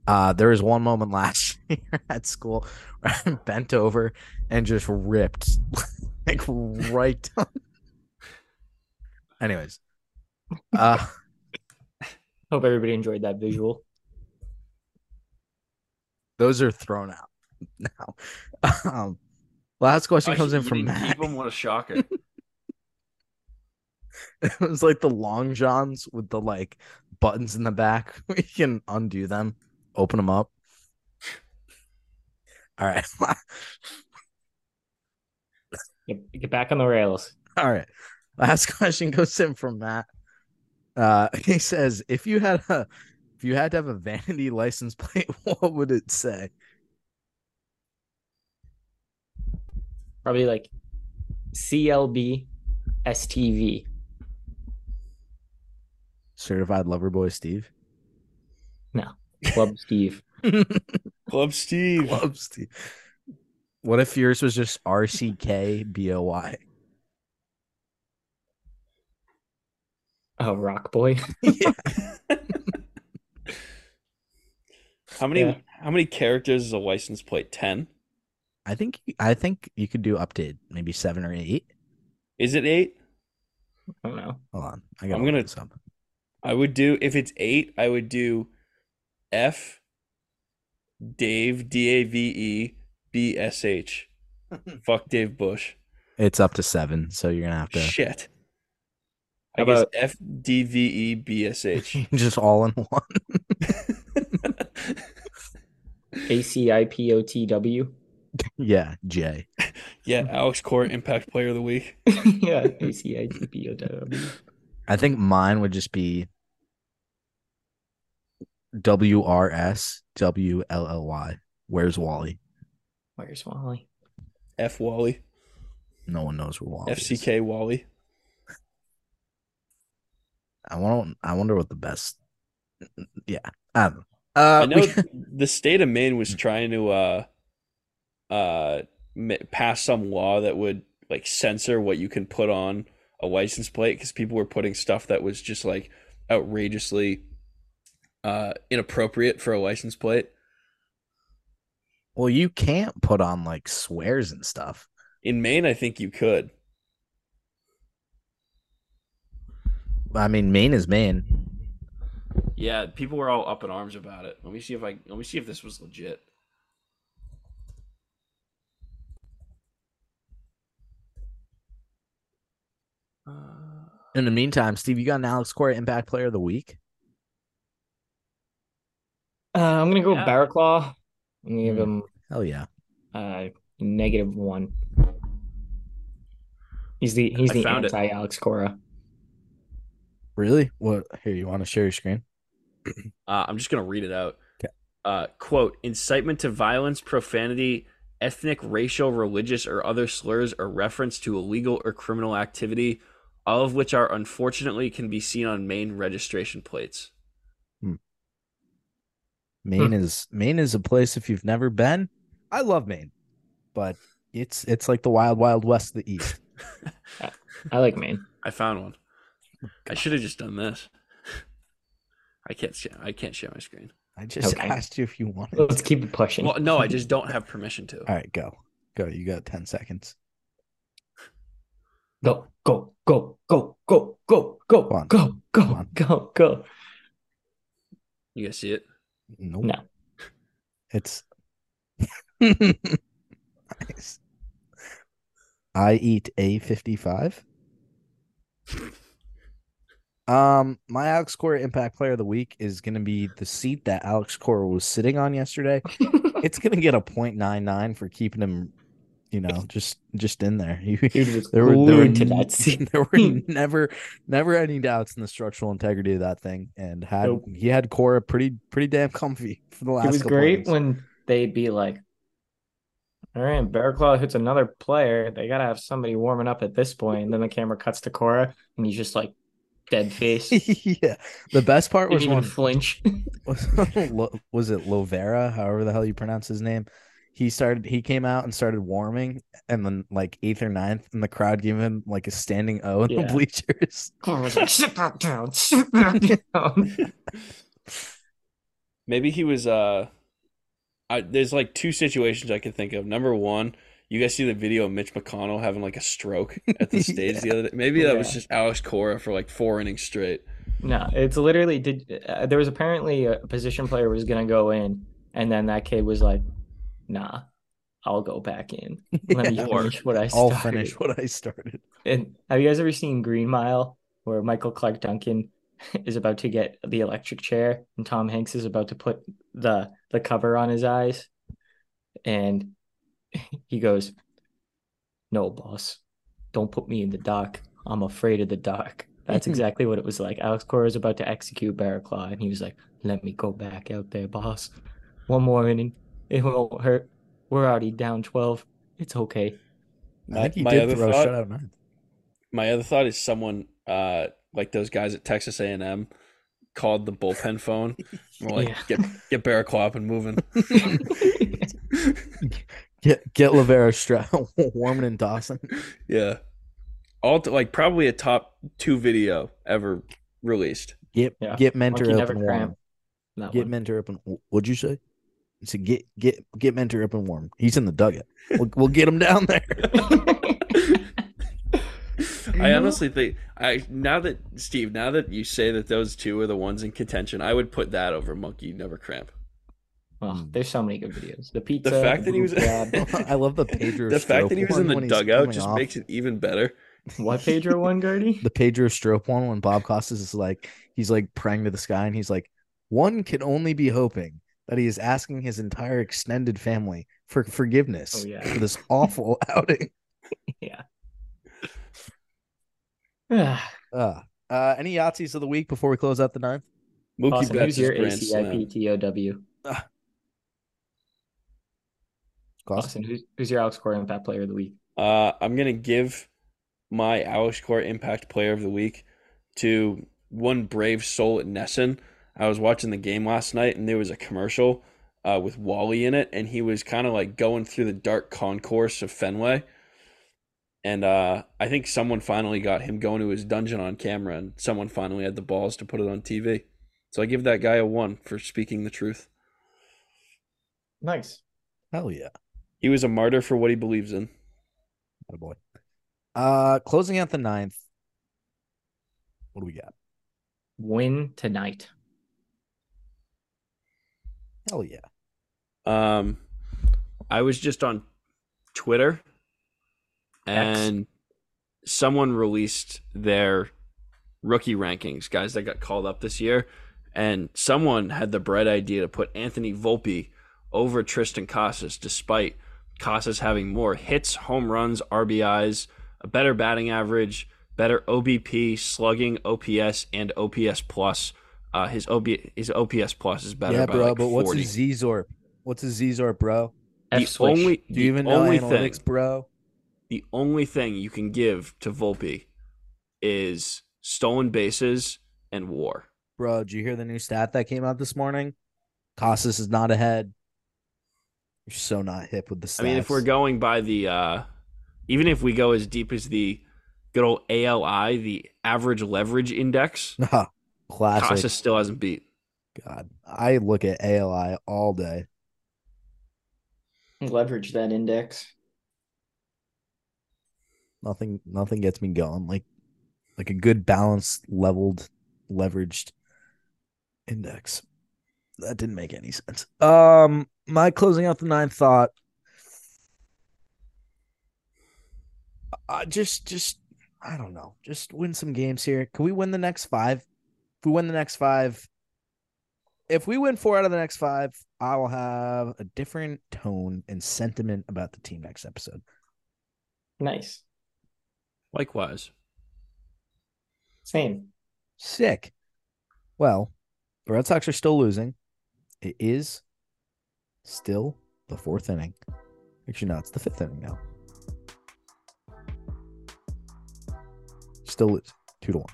Uh there was one moment (laughs) last year at school where i (laughs) bent over and just ripped like right down. Anyways uh (laughs) Hope everybody enjoyed that visual. Those are thrown out (laughs) now. Um, last question comes in from Matt. Keep them, What a shocker! (laughs) It was like the long johns with the like buttons in the back. We can undo them, open them up. All right. Get, get back on the rails. All right. Last (laughs) question goes in from Matt. Uh, (laughs) he says, if you had a if you had to have a vanity license plate, (laughs) what would it say? Probably like CLB STV. Certified lover boy Steve. No, Club Steve. Club Steve. Club Steve. What if yours was just R C K B O Y? Oh, Rock Boy. (laughs) Yeah. (laughs) How many Yeah. how many characters is a license plate? Ten? I think I think you could do up to maybe seven or eight. Is it eight? I don't know. Hold on, I gotta I'm gonna- this up. I would do if it's eight, I would do F Dave D A V E B S H. (laughs) Fuck Dave Bush. It's up to seven, so you're gonna have to Shit. I guess about- F D V E B S H. (laughs) just all in one. ACIPOTW. (laughs) yeah, J. yeah, Alex Cora Impact Player of the Week. (laughs) yeah, ACIPOTW. I think mine would just be W R S W L L Y. Where's Wally? Where's Wally? F Wally. No one knows where Wally is. FCK Wally. I want. I wonder what the best. Yeah, I don't know. Uh, I know we- the state of Maine was trying to uh uh pass some law that would like censor what you can put on a license plate because people were putting stuff that was just like outrageously uh inappropriate for a license plate. well, you can't put on like swears and stuff. In Maine, I think you could. I mean, Maine is Maine. Yeah, people were all up in arms about it. Let me see if I let me see if this was legit. Uh, In the meantime, Steve, you got an Alex Cora Impact Player of the Week. Uh, I'm gonna go Yeah. Barraclough. I'm gonna give Hmm. him Hell yeah. uh negative one. He's the he's I the anti Alex Cora. Really? What? Here, you want to share your screen? (clears throat) Uh, I'm just gonna read it out. 'Kay. Uh, quote: Incitement to violence, profanity, ethnic, racial, religious, or other slurs, or reference to illegal or criminal activity, all of which are unfortunately can be seen on Maine registration plates. Maine is Maine is a place if you've never been. I love Maine, but it's it's like the wild wild west of the east. (laughs) I like Maine. I found one. I should have just done this. I can't. Share, I can't share my screen. I just Okay. asked you if you wanted. Let's to. keep it pushing. Well, no, I just don't have permission to. All right, go go. You got ten seconds. Go, go, go, go, go, go, go, Come on. go, go, on. go, go. You guys see it? Nope. No. It's (laughs) nice. I eat a fifty-five. Um, my Alex Cora Impact Player of the Week is going to be the seat that Alex Cora was sitting on yesterday. (laughs) It's going to get a .99 for keeping him, you know, just just in there. (laughs) He, there were there were, to that (laughs) seat. there were never never any doubts in the structural integrity of that thing, and had Nope. he had Cora pretty pretty damn comfy for the last. It was couple great innings. when they'd be like, all right, Barraclough hits another player. They gotta have somebody warming up at this point. And then the camera cuts to Cora and he's just like dead face. (laughs) Yeah, the best part was even when flinch. (laughs) was, (laughs) was it Llovera, however the hell you pronounce his name. He started. He came out and started warming, and then like eighth or ninth, and the crowd gave him like a standing O in Yeah. the bleachers. Cora was like, sit back down, sit back down. Maybe he was. Uh, I, there's like two situations I can think of. Number one, you guys see the video of Mitch McConnell having like a stroke (laughs) at the stage the other day. Maybe that was just Alex Cora for like four innings straight. No, it's literally did. Uh, there was apparently a position player was gonna go in, and then that kid was like, "Nah, I'll go back in. Let me (laughs) finish what I I'll finish what I started. And have you guys ever seen Green Mile, where Michael Clarke Duncan (laughs) is about to get the electric chair, and Tom Hanks is about to put the the cover on his eyes, and he goes, "No, boss, don't put me in the dark. I'm afraid of the dark." That's (laughs) exactly what it was like. Alex Cora was about to execute Barraclough, and he was like, "Let me go back out there, boss. One more inning, it won't hurt. We're already down twelve. It's okay." I think he my did other throw thought- a shutout ninth. My other thought is someone uh like those guys at Texas A&M called the bullpen phone. We're like, (laughs) Yeah. get get Barraclough up and moving. (laughs) Get get Llovera stra- (laughs) warming and Dawson. yeah, all to, like probably a top two video ever released. Get Yeah. get Mentor Monkey up never and warm. Get one. Mentor up and what'd you say? He said get get get Mentor up and warm. He's in the dugout. We'll, (laughs) we'll get him down there. (laughs) I honestly think I now that Steve, now that you say that those two are the ones in contention, I would put that over Monkey Never Cramp. Oh, there's so many good videos. The pizza. The fact that he was. (laughs) (laughs) I love the Pedro. the fact that he was in the dugout just off. makes it even better. (laughs) what Pedro one, Gardy? the Pedro Strop one when Bob Costas is like he's like praying to the sky and he's like, one can only be hoping that he is asking his entire extended family for forgiveness Oh, yeah. for this awful outing. yeah. (sighs) Ah, Uh, uh, any Yahtzees of the week before we close out the ninth? Mookie Austin, Betts who's your is grand. ACIPTOW? Cost? Austin, who's, who's your Alex Cora Impact Player of the Week? Uh, I'm gonna give my Alex Cora Impact Player of the Week to one brave soul at NESN. I was watching the game last night, and there was a commercial uh, with Wally in it, and he was kind of like going through the dark concourse of Fenway. And uh, I think someone finally got him going to his dungeon on camera, and someone finally had the balls to put it on TV. So I give that guy a one for speaking the truth. Nice. Hell yeah. He was a martyr for what he believes in. Oh boy. Uh, closing out the ninth. What do we got? Win tonight. Hell yeah. Um, I was just on Twitter, and someone released their rookie rankings, guys that got called up this year, And someone had the bright idea to put Anthony Volpe over Triston Casas, despite Casas having more hits, home runs, RBIs, a better batting average, better OBP, slugging, OPS, and OPS plus. Uh, his OB his OPS plus is better. yeah, by bro. like but what's 40. a Z-Zorp? What's a Z-Zorp, bro? The switch. only Do the you even know only analytics, thing bro? the only thing you can give to Volpe is stolen bases and WAR. Bro, did you hear the new stat that came out this morning? Casas is not ahead. You're so not hip with the stats. I mean, if we're going by the, uh, even if we go as deep as the good old ALI, the average leverage index, (laughs) classic. Casas still hasn't beat. God, I look at ALI all day. Leverage that index. Nothing, nothing gets me going like like a good balanced, leveled, leveraged index. That didn't make any sense. Um, my closing out the ninth thought. Uh, just, just, I don't know. Just win some games here. Can we win the next five? If we win the next five, if we win four out of the next five, I will have a different tone and sentiment about the team next episode. Nice. Likewise. Same. Sick. Well, the Red Sox are still losing. It is still the fourth inning. Actually, no, it's the fifth inning now. Still losing two to one.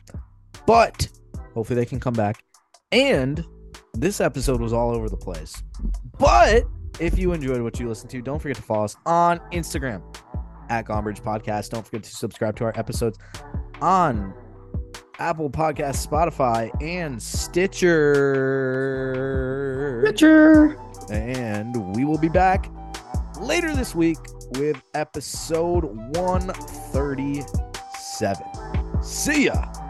But hopefully they can come back. And this episode was all over the place. But if you enjoyed what you listened to, don't forget to follow us on Instagram at Gone Bridge Podcast. Don't forget to subscribe to our episodes on Apple Podcast, Spotify, and Stitcher. Pitcher. And we will be back later this week with episode 137. See ya.